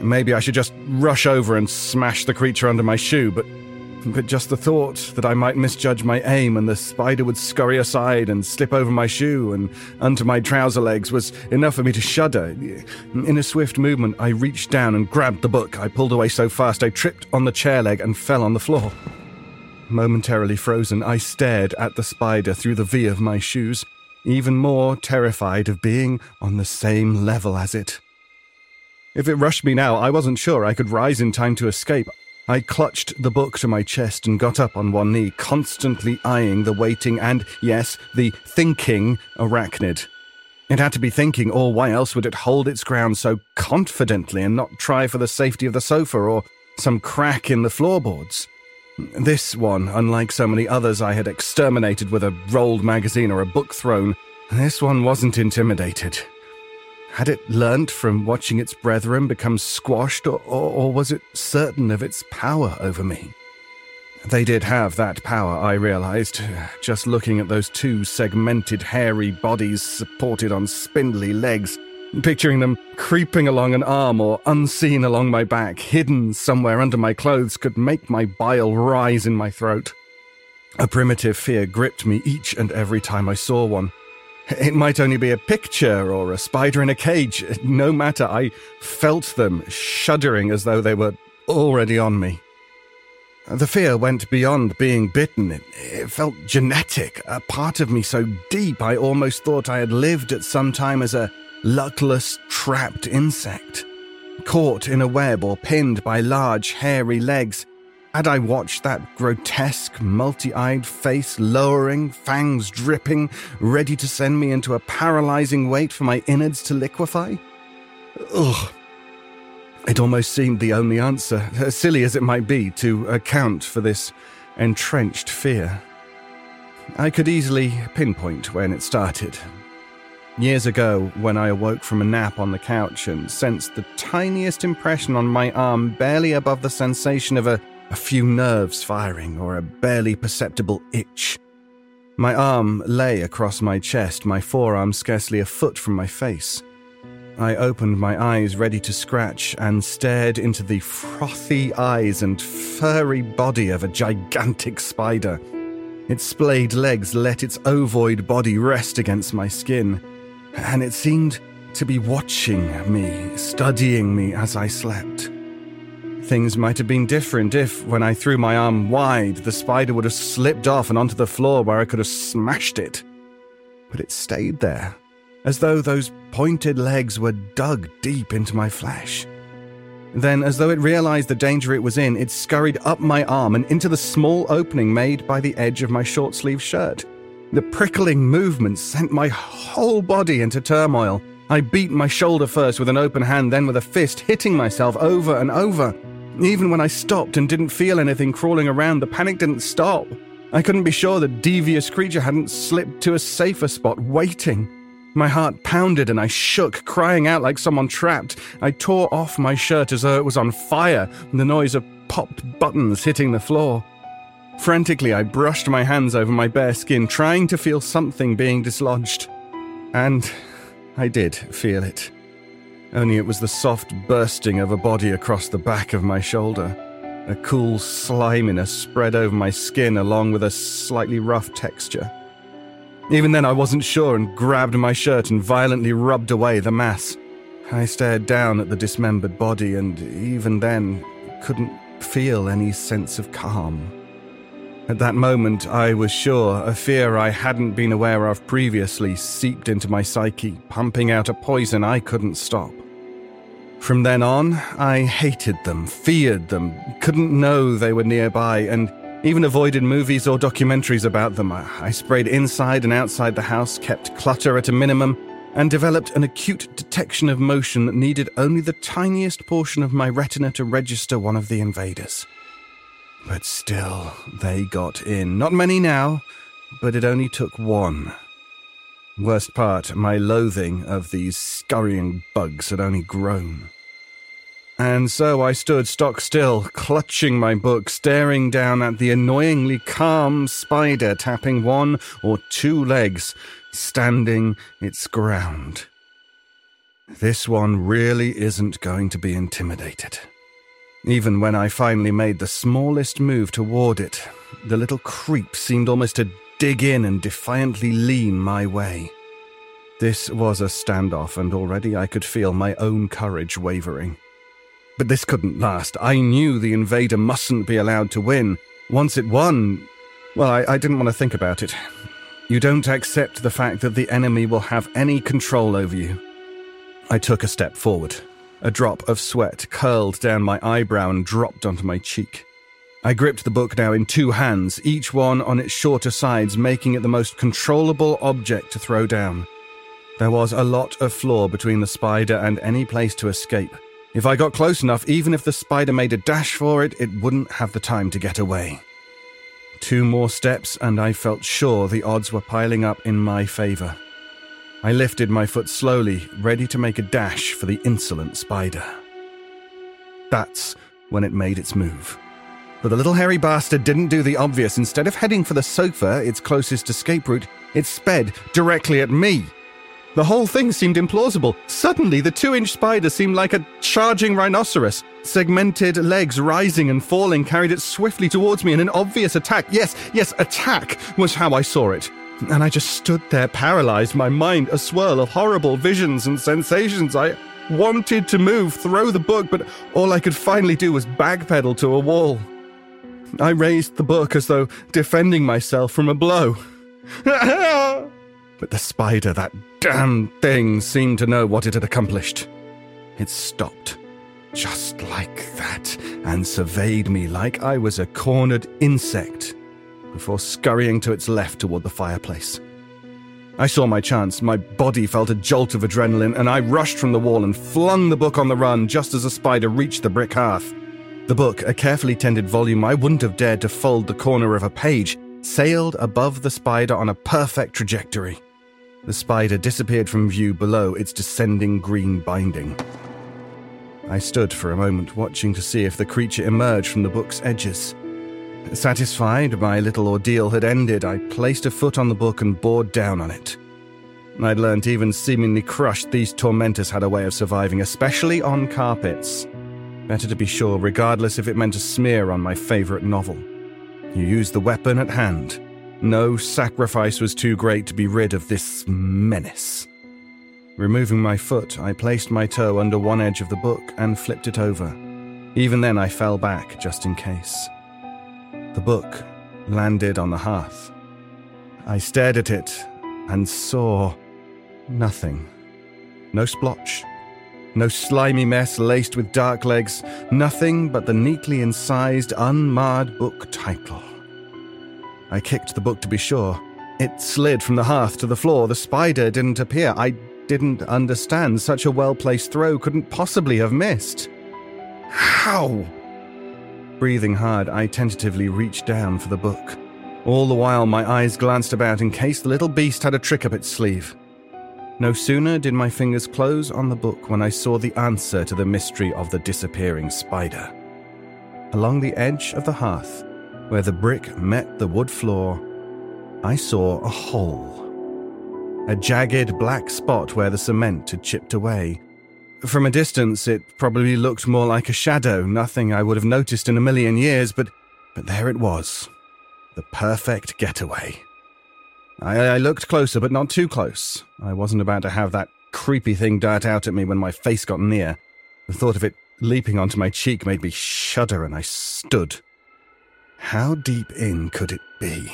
Maybe I should just rush over and smash the creature under my shoe, but but just the thought that I might misjudge my aim and the spider would scurry aside and slip over my shoe and onto my trouser legs was enough for me to shudder. In a swift movement, I reached down and grabbed the book. I pulled away so fast I tripped on the chair leg and fell on the floor. Momentarily frozen, I stared at the spider through the V of my shoes, even more terrified of being on the same level as it. If it rushed me now, I wasn't sure I could rise in time to escape. I clutched the book to my chest and got up on one knee, constantly eyeing the waiting and, yes, the thinking arachnid. It had to be thinking, or why else would it hold its ground so confidently and not try for the safety of the sofa or some crack in the floorboards? This one, unlike so many others I had exterminated with a rolled magazine or a book thrown, this one wasn't intimidated. Had it learnt from watching its brethren become squashed, or, or, or, was it certain of its power over me? They did have that power, I realized, just looking at those two segmented, hairy bodies supported on spindly legs, picturing them creeping along an arm or unseen along my back, hidden somewhere under my clothes, could make my bile rise in my throat. A primitive fear gripped me each and every time I saw one. It might only be a picture or a spider in a cage. No matter, I felt them shuddering as though they were already on me. The fear went beyond being bitten. It, it, felt genetic, a part of me so deep I almost thought I had lived at some time as a luckless, trapped insect, caught in a web or pinned by large, hairy legs. Had I watched that grotesque, multi eyed face lowering, fangs dripping, ready to send me into a paralyzing wait for my innards to liquefy? Ugh. It almost seemed the only answer, as silly as it might be, to account for this entrenched fear. I could easily pinpoint when it started. Years ago, when I awoke from a nap on the couch and sensed the tiniest impression on my arm barely above the sensation of a a few nerves firing, or a barely perceptible itch. My arm lay across my chest, my forearm scarcely a foot from my face. I opened my eyes ready to scratch and stared into the frothy eyes and furry body of a gigantic spider. Its splayed legs let its ovoid body rest against my skin, and it seemed to be watching me, studying me as I slept. Things might have been different if, when I threw my arm wide, the spider would have slipped off and onto the floor where I could have smashed it. But it stayed there, as though those pointed legs were dug deep into my flesh. Then, as though it realized the danger it was in, it scurried up my arm and into the small opening made by the edge of my short sleeved shirt. The prickling movement sent my whole body into turmoil. I beat my shoulder first with an open hand, then with a fist, hitting myself over and over. Even when I stopped and didn't feel anything crawling around, the panic didn't stop. I couldn't be sure the devious creature hadn't slipped to a safer spot, waiting. My heart pounded and I shook, crying out like someone trapped. I tore off my shirt as though it was on fire, and the noise of popped buttons hitting the floor. Frantically, I brushed my hands over my bare skin, trying to feel something being dislodged. And I did feel it only it was the soft bursting of a body across the back of my shoulder. A cool sliminess spread over my skin along with a slightly rough texture. Even then, I wasn't sure and grabbed my shirt and violently rubbed away the mass. I stared down at the dismembered body and even then couldn't feel any sense of calm. At that moment, I was sure a fear I hadn't been aware of previously seeped into my psyche, pumping out a poison I couldn't stop. From then on, I hated them, feared them, couldn't know they were nearby, and even avoided movies or documentaries about them. I sprayed inside and outside the house, kept clutter at a minimum, and developed an acute detection of motion that needed only the tiniest portion of my retina to register one of the invaders. But still, they got in. Not many now, but it only took one. Worst part, my loathing of these scurrying bugs had only grown. And so I stood stock still, clutching my book, staring down at the annoyingly calm spider tapping one or two legs, standing its ground. This one really isn't going to be intimidated. Even when I finally made the smallest move toward it, the little creep seemed almost to dig in and defiantly lean my way. This was a standoff, and already I could feel my own courage wavering. But this couldn't last. I knew the invader mustn't be allowed to win. Once it won, well, I, I didn't want to think about it. You don't accept the fact that the enemy will have any control over you. I took a step forward. A drop of sweat curled down my eyebrow and dropped onto my cheek. I gripped the book now in two hands, each one on its shorter sides, making it the most controllable object to throw down. There was a lot of floor between the spider and any place to escape. If I got close enough, even if the spider made a dash for it, it wouldn't have the time to get away. Two more steps, and I felt sure the odds were piling up in my favor. I lifted my foot slowly, ready to make a dash for the insolent spider. That's when it made its move. But the little hairy bastard didn't do the obvious. Instead of heading for the sofa, its closest escape route, it sped directly at me. The whole thing seemed implausible. Suddenly, the two inch spider seemed like a charging rhinoceros. Segmented legs rising and falling carried it swiftly towards me in an obvious attack. Yes, yes, attack was how I saw it. And I just stood there paralyzed, my mind a swirl of horrible visions and sensations. I wanted to move, throw the book, but all I could finally do was backpedal to a wall. I raised the book as though defending myself from a blow. but the spider, that damn thing, seemed to know what it had accomplished. It stopped, just like that, and surveyed me like I was a cornered insect before scurrying to its left toward the fireplace. I saw my chance. My body felt a jolt of adrenaline, and I rushed from the wall and flung the book on the run just as the spider reached the brick hearth. The book, a carefully tended volume I wouldn't have dared to fold the corner of a page, sailed above the spider on a perfect trajectory. The spider disappeared from view below its descending green binding. I stood for a moment, watching to see if the creature emerged from the book's edges. Satisfied my little ordeal had ended, I placed a foot on the book and bore down on it. I'd learnt even seemingly crushed, these tormentors had a way of surviving, especially on carpets. Better to be sure, regardless if it meant a smear on my favourite novel. You used the weapon at hand. No sacrifice was too great to be rid of this menace. Removing my foot, I placed my toe under one edge of the book and flipped it over. Even then, I fell back just in case. The book landed on the hearth. I stared at it and saw nothing. No splotch, no slimy mess laced with dark legs, nothing but the neatly incised, unmarred book title. I kicked the book to be sure. It slid from the hearth to the floor. The spider didn't appear. I didn't understand. Such a well placed throw couldn't possibly have missed. How? Breathing hard, I tentatively reached down for the book. All the while, my eyes glanced about in case the little beast had a trick up its sleeve. No sooner did my fingers close on the book when I saw the answer to the mystery of the disappearing spider. Along the edge of the hearth, where the brick met the wood floor, I saw a hole. A jagged black spot where the cement had chipped away, From a distance, it probably looked more like a shadow, nothing I would have noticed in a million years, but, but there it was. The perfect getaway. I, I looked closer, but not too close. I wasn't about to have that creepy thing dart out at me when my face got near. The thought of it leaping onto my cheek made me shudder, and I stood. How deep in could it be?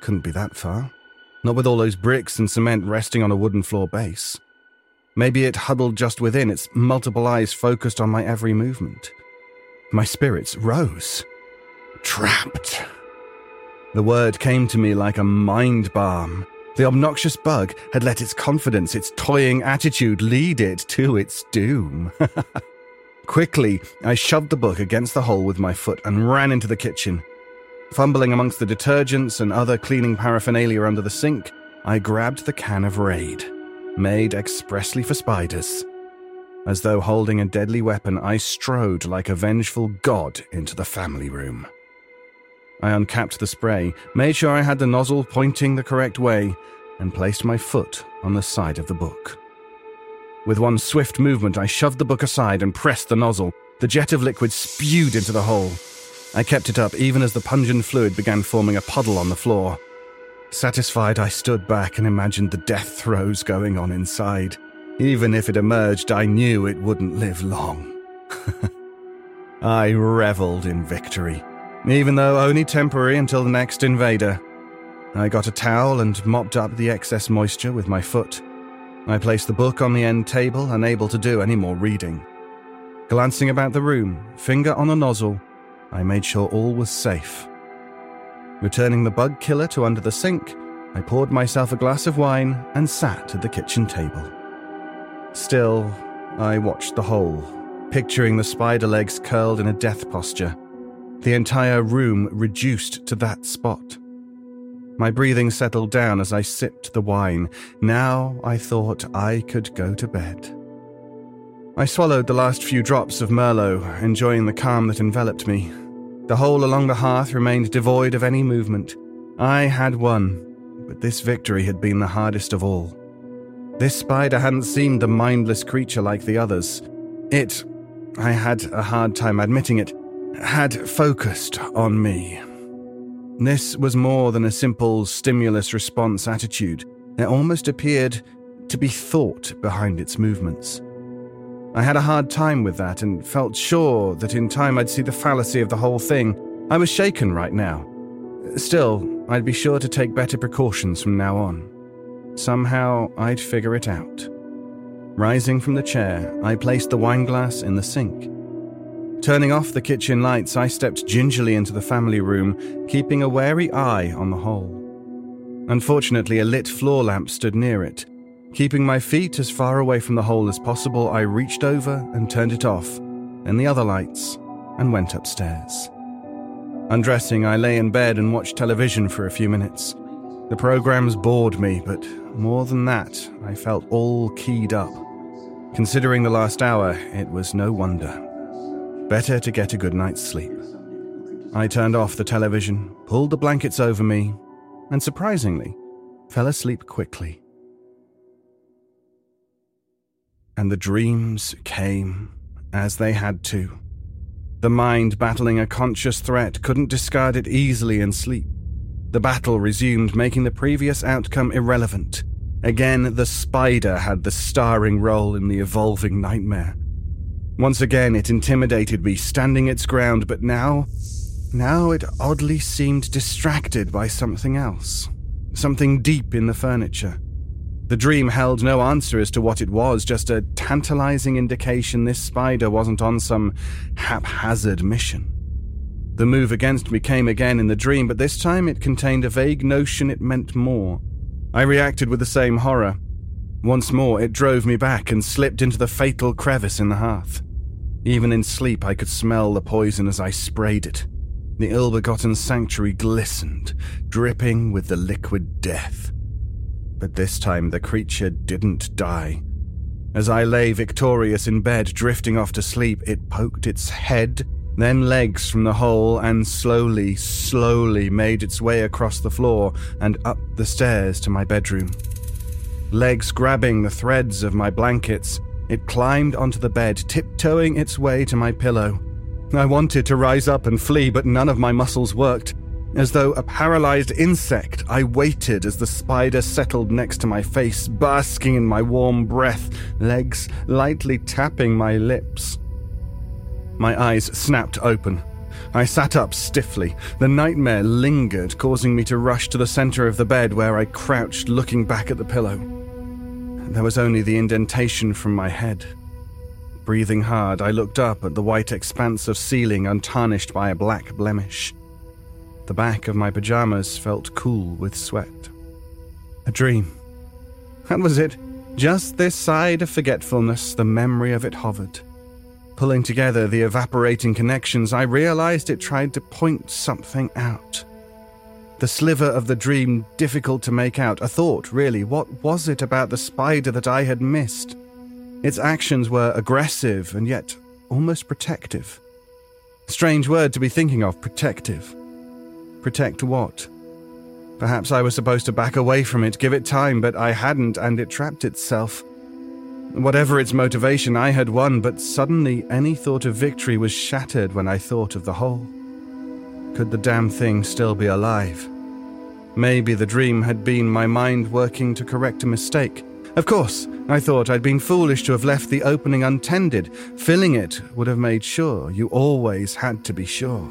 Couldn't be that far. Not with all those bricks and cement resting on a wooden floor base. Maybe it huddled just within, its multiple eyes focused on my every movement. My spirits rose. Trapped. The word came to me like a mind balm. The obnoxious bug had let its confidence, its toying attitude lead it to its doom. Quickly, I shoved the book against the hole with my foot and ran into the kitchen. Fumbling amongst the detergents and other cleaning paraphernalia under the sink, I grabbed the can of Raid, made expressly for spiders. As though holding a deadly weapon, I strode like a vengeful god into the family room. I uncapped the spray, made sure I had the nozzle pointing the correct way, and placed my foot on the side of the book. With one swift movement, I shoved the book aside and pressed the nozzle. The jet of liquid spewed into the hole. I kept it up even as the pungent fluid began forming a puddle on the floor. Satisfied, I stood back and imagined the death throes going on inside. Even if it emerged, I knew it wouldn't live long. I reveled in victory, even though only temporary until the next invader. I got a towel and mopped up the excess moisture with my foot. I placed the book on the end table, unable to do any more reading. Glancing about the room, finger on a nozzle, I made sure all was safe. Returning the bug killer to under the sink, I poured myself a glass of wine and sat at the kitchen table. Still, I watched the hole, picturing the spider legs curled in a death posture, the entire room reduced to that spot. My breathing settled down as I sipped the wine. Now I thought I could go to bed. I swallowed the last few drops of Merlot, enjoying the calm that enveloped me. The hole along the hearth remained devoid of any movement. I had won, but this victory had been the hardest of all. This spider hadn't seemed a mindless creature like the others. It, I had a hard time admitting it, had focused on me. This was more than a simple stimulus response attitude. There almost appeared to be thought behind its movements. I had a hard time with that and felt sure that in time I'd see the fallacy of the whole thing. I was shaken right now. Still, I'd be sure to take better precautions from now on. Somehow, I'd figure it out. Rising from the chair, I placed the wineglass in the sink. Turning off the kitchen lights, I stepped gingerly into the family room, keeping a wary eye on the hole. Unfortunately, a lit floor lamp stood near it, Keeping my feet as far away from the hole as possible, I reached over and turned it off, and the other lights, and went upstairs. Undressing, I lay in bed and watched television for a few minutes. The programs bored me, but more than that, I felt all keyed up. Considering the last hour, it was no wonder. Better to get a good night's sleep. I turned off the television, pulled the blankets over me, and surprisingly, fell asleep quickly. and the dreams came as they had to. The mind battling a conscious threat couldn't discard it easily in sleep. The battle resumed, making the previous outcome irrelevant. Again, the spider had the starring role in the evolving nightmare. Once again, it intimidated me, standing its ground, but now. Now it oddly seemed distracted by something else. Something deep in the furniture. The dream held no answer as to what it was, just a tantalizing indication this spider wasn't on some haphazard mission. The move against me came again in the dream, but this time it contained a vague notion it meant more. I reacted with the same horror. Once more, it drove me back and slipped into the fatal crevice in the hearth. Even in sleep, I could smell the poison as I sprayed it. The ill begotten sanctuary glistened, dripping with the liquid death but this time the creature didn't die. As I lay victorious in bed, drifting off to sleep, it poked its head, then legs from the hole, and slowly, slowly made its way across the floor and up the stairs to my bedroom. Legs grabbing the threads of my blankets, It climbed onto the bed, tiptoeing its way to my pillow. I wanted to rise up and flee, but none of my muscles worked. As though a paralyzed insect, I waited as the spider settled next to my face, basking in my warm breath, legs lightly tapping my lips. My eyes snapped open. I sat up stiffly. The nightmare lingered, causing me to rush to the center of the bed where I crouched, looking back at the pillow. There was only the indentation from my head. Breathing hard, I looked up at the white expanse of ceiling untarnished by a black blemish. The back of my pajamas felt cool with sweat. A dream. That was it. Just this side of forgetfulness, the memory of it hovered. Pulling together the evaporating connections, I realized it tried to point something out. The sliver of the dream difficult to make out, a thought, really. What was it about the spider that I had missed? Its actions were aggressive and yet almost protective. Strange word to be thinking of, protective. Protect what? Perhaps I was supposed to back away from it, give it time, but I hadn't, and it trapped itself. Whatever its motivation, I had won, but suddenly any thought of victory was shattered when I thought of the whole. Could the damn thing still be alive? Maybe the dream had been my mind working to correct a mistake. Of course, I thought I'd been foolish to have left the opening untended. Filling it would have made sure. You always had to be sure.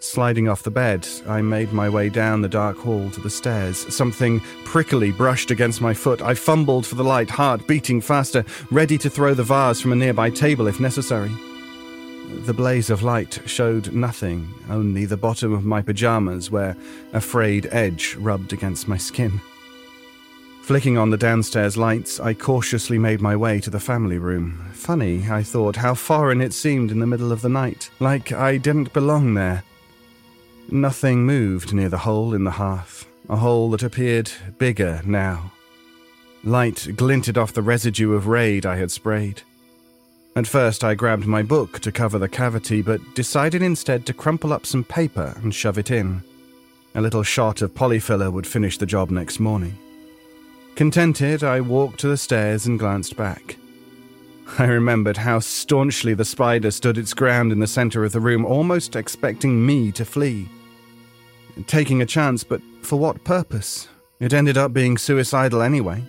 Sliding off the bed, I made my way down the dark hall to the stairs. Something prickly brushed against my foot. I fumbled for the light, heart beating faster, ready to throw the vase from a nearby table if necessary. The blaze of light showed nothing, only the bottom of my pajamas where a frayed edge rubbed against my skin. Flicking on the downstairs lights, I cautiously made my way to the family room. Funny, I thought, how foreign it seemed in the middle of the night, like I didn't belong there. Nothing moved near the hole in the hearth, a hole that appeared bigger now. Light glinted off the residue of raid I had sprayed. At first, I grabbed my book to cover the cavity, but decided instead to crumple up some paper and shove it in. A little shot of Polyfilla would finish the job next morning. Contented, I walked to the stairs and glanced back. I remembered how staunchly the spider stood its ground in the center of the room, almost expecting me to flee. Taking a chance, but for what purpose? It ended up being suicidal anyway.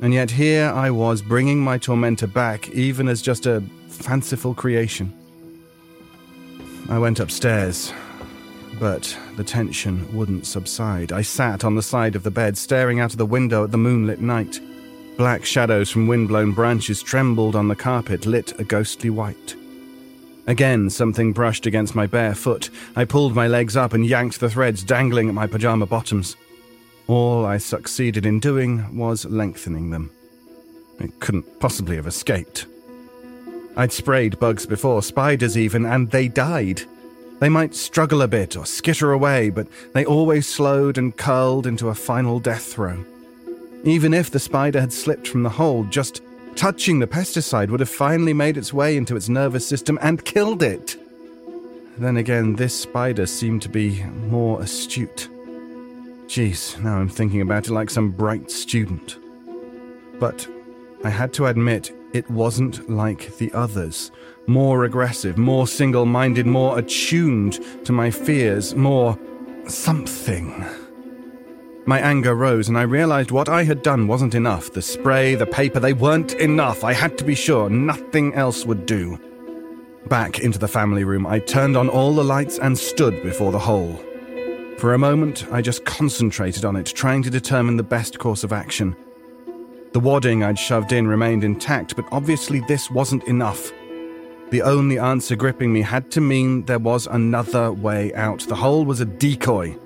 And yet here I was bringing my tormentor back, even as just a fanciful creation. I went upstairs, but the tension wouldn't subside. I sat on the side of the bed, staring out of the window at the moonlit night. Black shadows from wind-blown branches trembled on the carpet, lit a ghostly white. Again, something brushed against my bare foot. I pulled my legs up and yanked the threads dangling at my pajama bottoms. All I succeeded in doing was lengthening them. It couldn't possibly have escaped. I'd sprayed bugs before, spiders even, and they died. They might struggle a bit or skitter away, but they always slowed and curled into a final death throw. Even if the spider had slipped from the hole, just touching the pesticide would have finally made its way into its nervous system and killed it. Then again, this spider seemed to be more astute. Geez, now I'm thinking about it like some bright student. But I had to admit, it wasn't like the others. More aggressive, more single minded, more attuned to my fears, more something. My anger rose, and I realized what I had done wasn't enough. The spray, the paper, they weren't enough. I had to be sure nothing else would do. Back into the family room, I turned on all the lights and stood before the hole. For a moment, I just concentrated on it, trying to determine the best course of action. The wadding I'd shoved in remained intact, but obviously this wasn't enough. The only answer gripping me had to mean there was another way out. The hole was a decoy.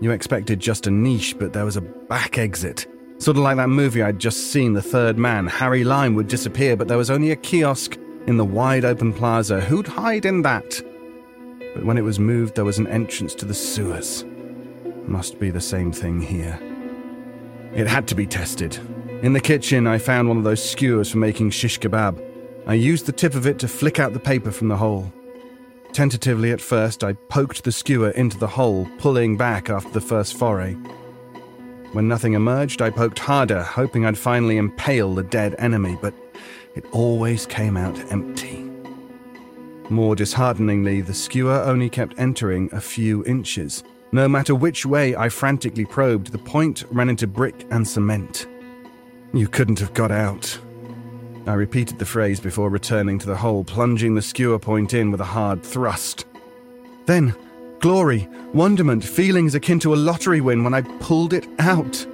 You expected just a niche, but there was a back exit. Sort of like that movie I'd just seen, The Third Man. Harry Lime would disappear, but there was only a kiosk in the wide open plaza. Who'd hide in that? But when it was moved, there was an entrance to the sewers. Must be the same thing here. It had to be tested. In the kitchen, I found one of those skewers for making shish kebab. I used the tip of it to flick out the paper from the hole. Tentatively at first, I poked the skewer into the hole, pulling back after the first foray. When nothing emerged, I poked harder, hoping I'd finally impale the dead enemy, but it always came out empty. More dishearteningly, the skewer only kept entering a few inches. No matter which way I frantically probed, the point ran into brick and cement. You couldn't have got out. I repeated the phrase before returning to the hole, plunging the skewer point in with a hard thrust. Then, glory, wonderment, feelings akin to a lottery win when I pulled it out.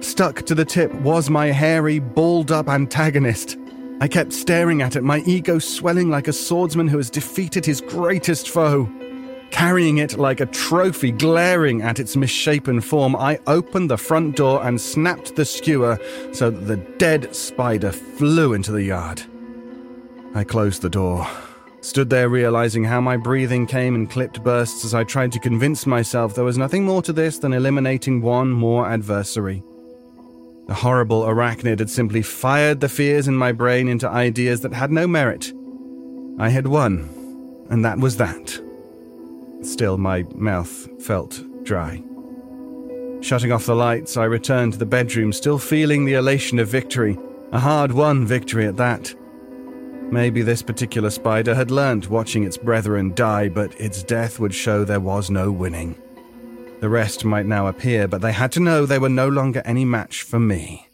Stuck to the tip was my hairy, balled up antagonist. I kept staring at it, my ego swelling like a swordsman who has defeated his greatest foe. Carrying it like a trophy, glaring at its misshapen form, I opened the front door and snapped the skewer so that the dead spider flew into the yard. I closed the door, stood there realizing how my breathing came in clipped bursts as I tried to convince myself there was nothing more to this than eliminating one more adversary. The horrible arachnid had simply fired the fears in my brain into ideas that had no merit. I had won, and that was that. Still, my mouth felt dry. Shutting off the lights, I returned to the bedroom, still feeling the elation of victory, a hard won victory at that. Maybe this particular spider had learnt watching its brethren die, but its death would show there was no winning. The rest might now appear, but they had to know they were no longer any match for me.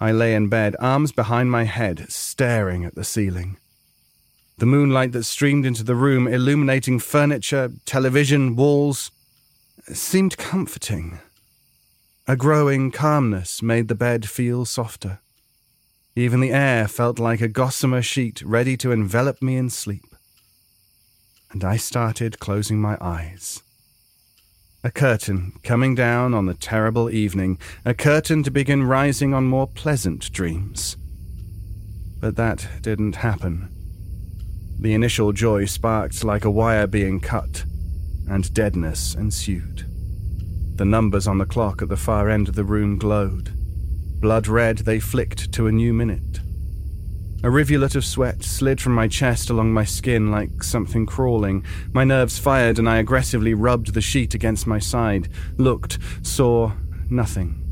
I lay in bed, arms behind my head, staring at the ceiling. The moonlight that streamed into the room, illuminating furniture, television, walls, seemed comforting. A growing calmness made the bed feel softer. Even the air felt like a gossamer sheet ready to envelop me in sleep. And I started closing my eyes. A curtain coming down on the terrible evening, a curtain to begin rising on more pleasant dreams. But that didn't happen. The initial joy sparked like a wire being cut, and deadness ensued. The numbers on the clock at the far end of the room glowed. Blood red, they flicked to a new minute. A rivulet of sweat slid from my chest along my skin like something crawling. My nerves fired, and I aggressively rubbed the sheet against my side, looked, saw nothing.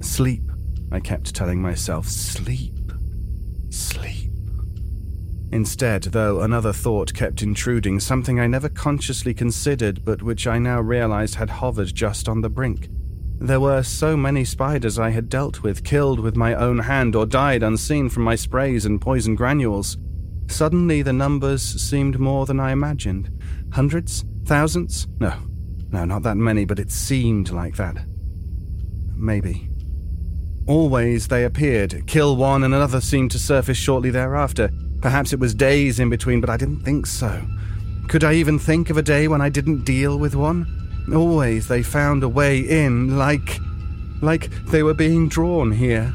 Sleep, I kept telling myself. Sleep. Sleep. Instead, though, another thought kept intruding, something I never consciously considered, but which I now realized had hovered just on the brink. There were so many spiders I had dealt with, killed with my own hand, or died unseen from my sprays and poison granules. Suddenly, the numbers seemed more than I imagined. Hundreds? Thousands? No, no, not that many, but it seemed like that. Maybe. Always they appeared, kill one, and another seemed to surface shortly thereafter. Perhaps it was days in between, but I didn't think so. Could I even think of a day when I didn't deal with one? Always they found a way in, like. like they were being drawn here.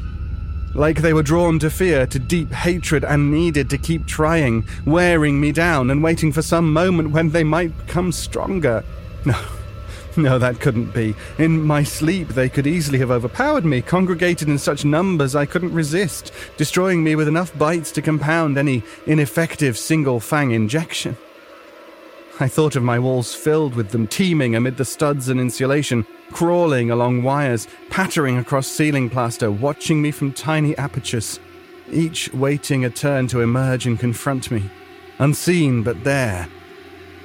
Like they were drawn to fear, to deep hatred, and needed to keep trying, wearing me down, and waiting for some moment when they might become stronger. No, no, that couldn't be. In my sleep, they could easily have overpowered me, congregated in such numbers I couldn't resist, destroying me with enough bites to compound any ineffective single fang injection. I thought of my walls filled with them, teeming amid the studs and insulation, crawling along wires, pattering across ceiling plaster, watching me from tiny apertures, each waiting a turn to emerge and confront me. Unseen, but there.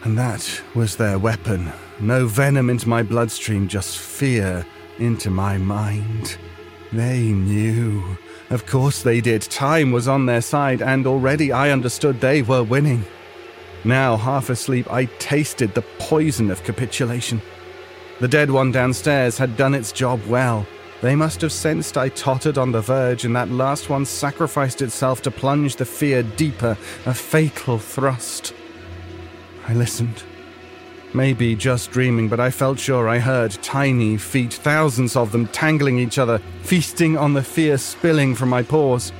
And that was their weapon. No venom into my bloodstream, just fear into my mind. They knew. Of course they did. Time was on their side, and already I understood they were winning. Now, half asleep, I tasted the poison of capitulation. The dead one downstairs had done its job well. They must have sensed I tottered on the verge, and that last one sacrificed itself to plunge the fear deeper, a fatal thrust. I listened. Maybe just dreaming, but I felt sure I heard tiny feet, thousands of them tangling each other, feasting on the fear spilling from my pores.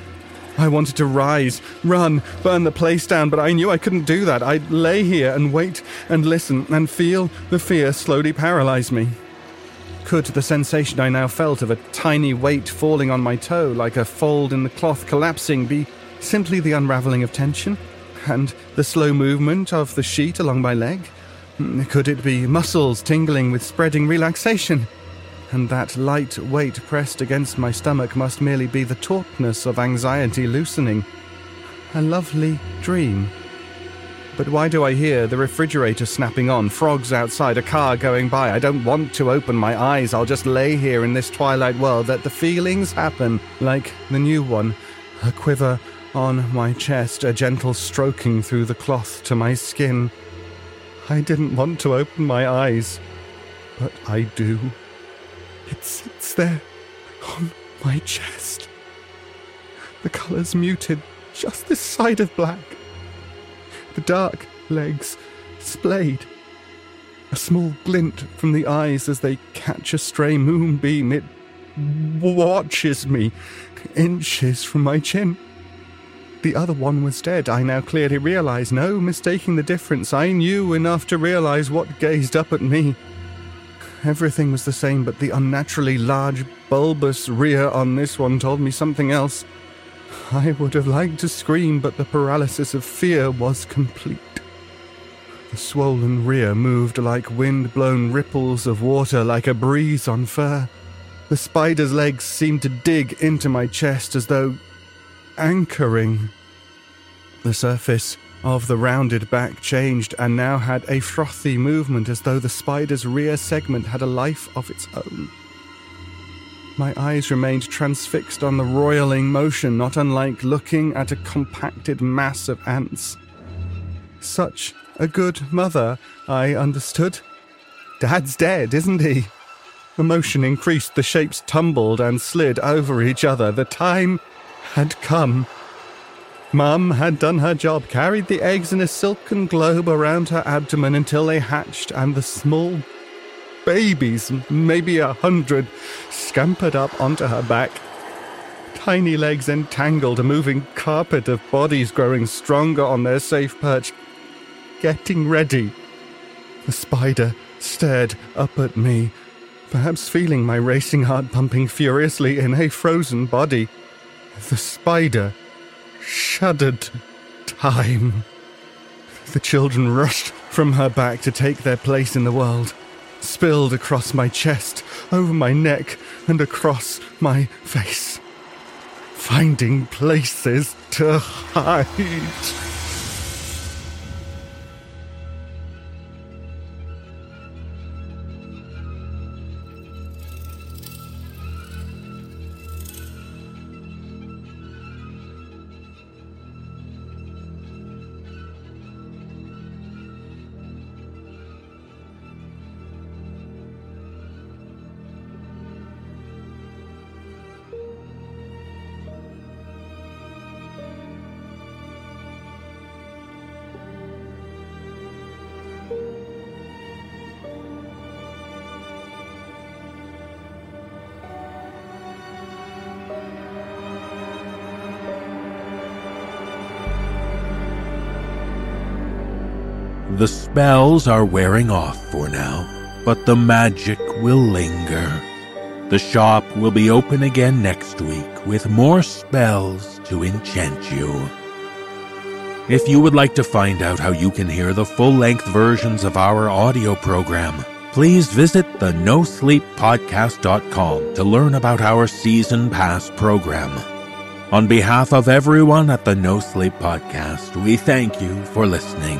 I wanted to rise, run, burn the place down, but I knew I couldn't do that. I'd lay here and wait and listen and feel the fear slowly paralyze me. Could the sensation I now felt of a tiny weight falling on my toe, like a fold in the cloth collapsing, be simply the unraveling of tension? And the slow movement of the sheet along my leg? Could it be muscles tingling with spreading relaxation? And that light weight pressed against my stomach must merely be the tautness of anxiety loosening. A lovely dream. But why do I hear the refrigerator snapping on, frogs outside, a car going by? I don't want to open my eyes. I'll just lay here in this twilight world. Let the feelings happen, like the new one. A quiver on my chest, a gentle stroking through the cloth to my skin. I didn't want to open my eyes, but I do. It sits there on my chest. The colour's muted, just this side of black. The dark legs splayed. A small glint from the eyes as they catch a stray moonbeam. It watches me inches from my chin. The other one was dead, I now clearly realize. No mistaking the difference. I knew enough to realize what gazed up at me. Everything was the same, but the unnaturally large, bulbous rear on this one told me something else. I would have liked to scream, but the paralysis of fear was complete. The swollen rear moved like wind blown ripples of water, like a breeze on fur. The spider's legs seemed to dig into my chest as though anchoring. The surface of the rounded back changed and now had a frothy movement as though the spider's rear segment had a life of its own. My eyes remained transfixed on the roiling motion, not unlike looking at a compacted mass of ants. Such a good mother, I understood. Dad's dead, isn't he? The motion increased, the shapes tumbled and slid over each other. The time had come. Mum had done her job, carried the eggs in a silken globe around her abdomen until they hatched, and the small babies, maybe a hundred, scampered up onto her back. Tiny legs entangled, a moving carpet of bodies growing stronger on their safe perch, getting ready. The spider stared up at me, perhaps feeling my racing heart pumping furiously in a frozen body. The spider shuddered time. The children rushed from her back to take their place in the world spilled across my chest, over my neck, and across my face. Finding places to hide. Spells are wearing off for now, but the magic will linger. The shop will be open again next week with more spells to enchant you. If you would like to find out how you can hear the full length versions of our audio program, please visit the nosleeppodcast.com to learn about our season pass program. On behalf of everyone at the No Sleep Podcast, we thank you for listening.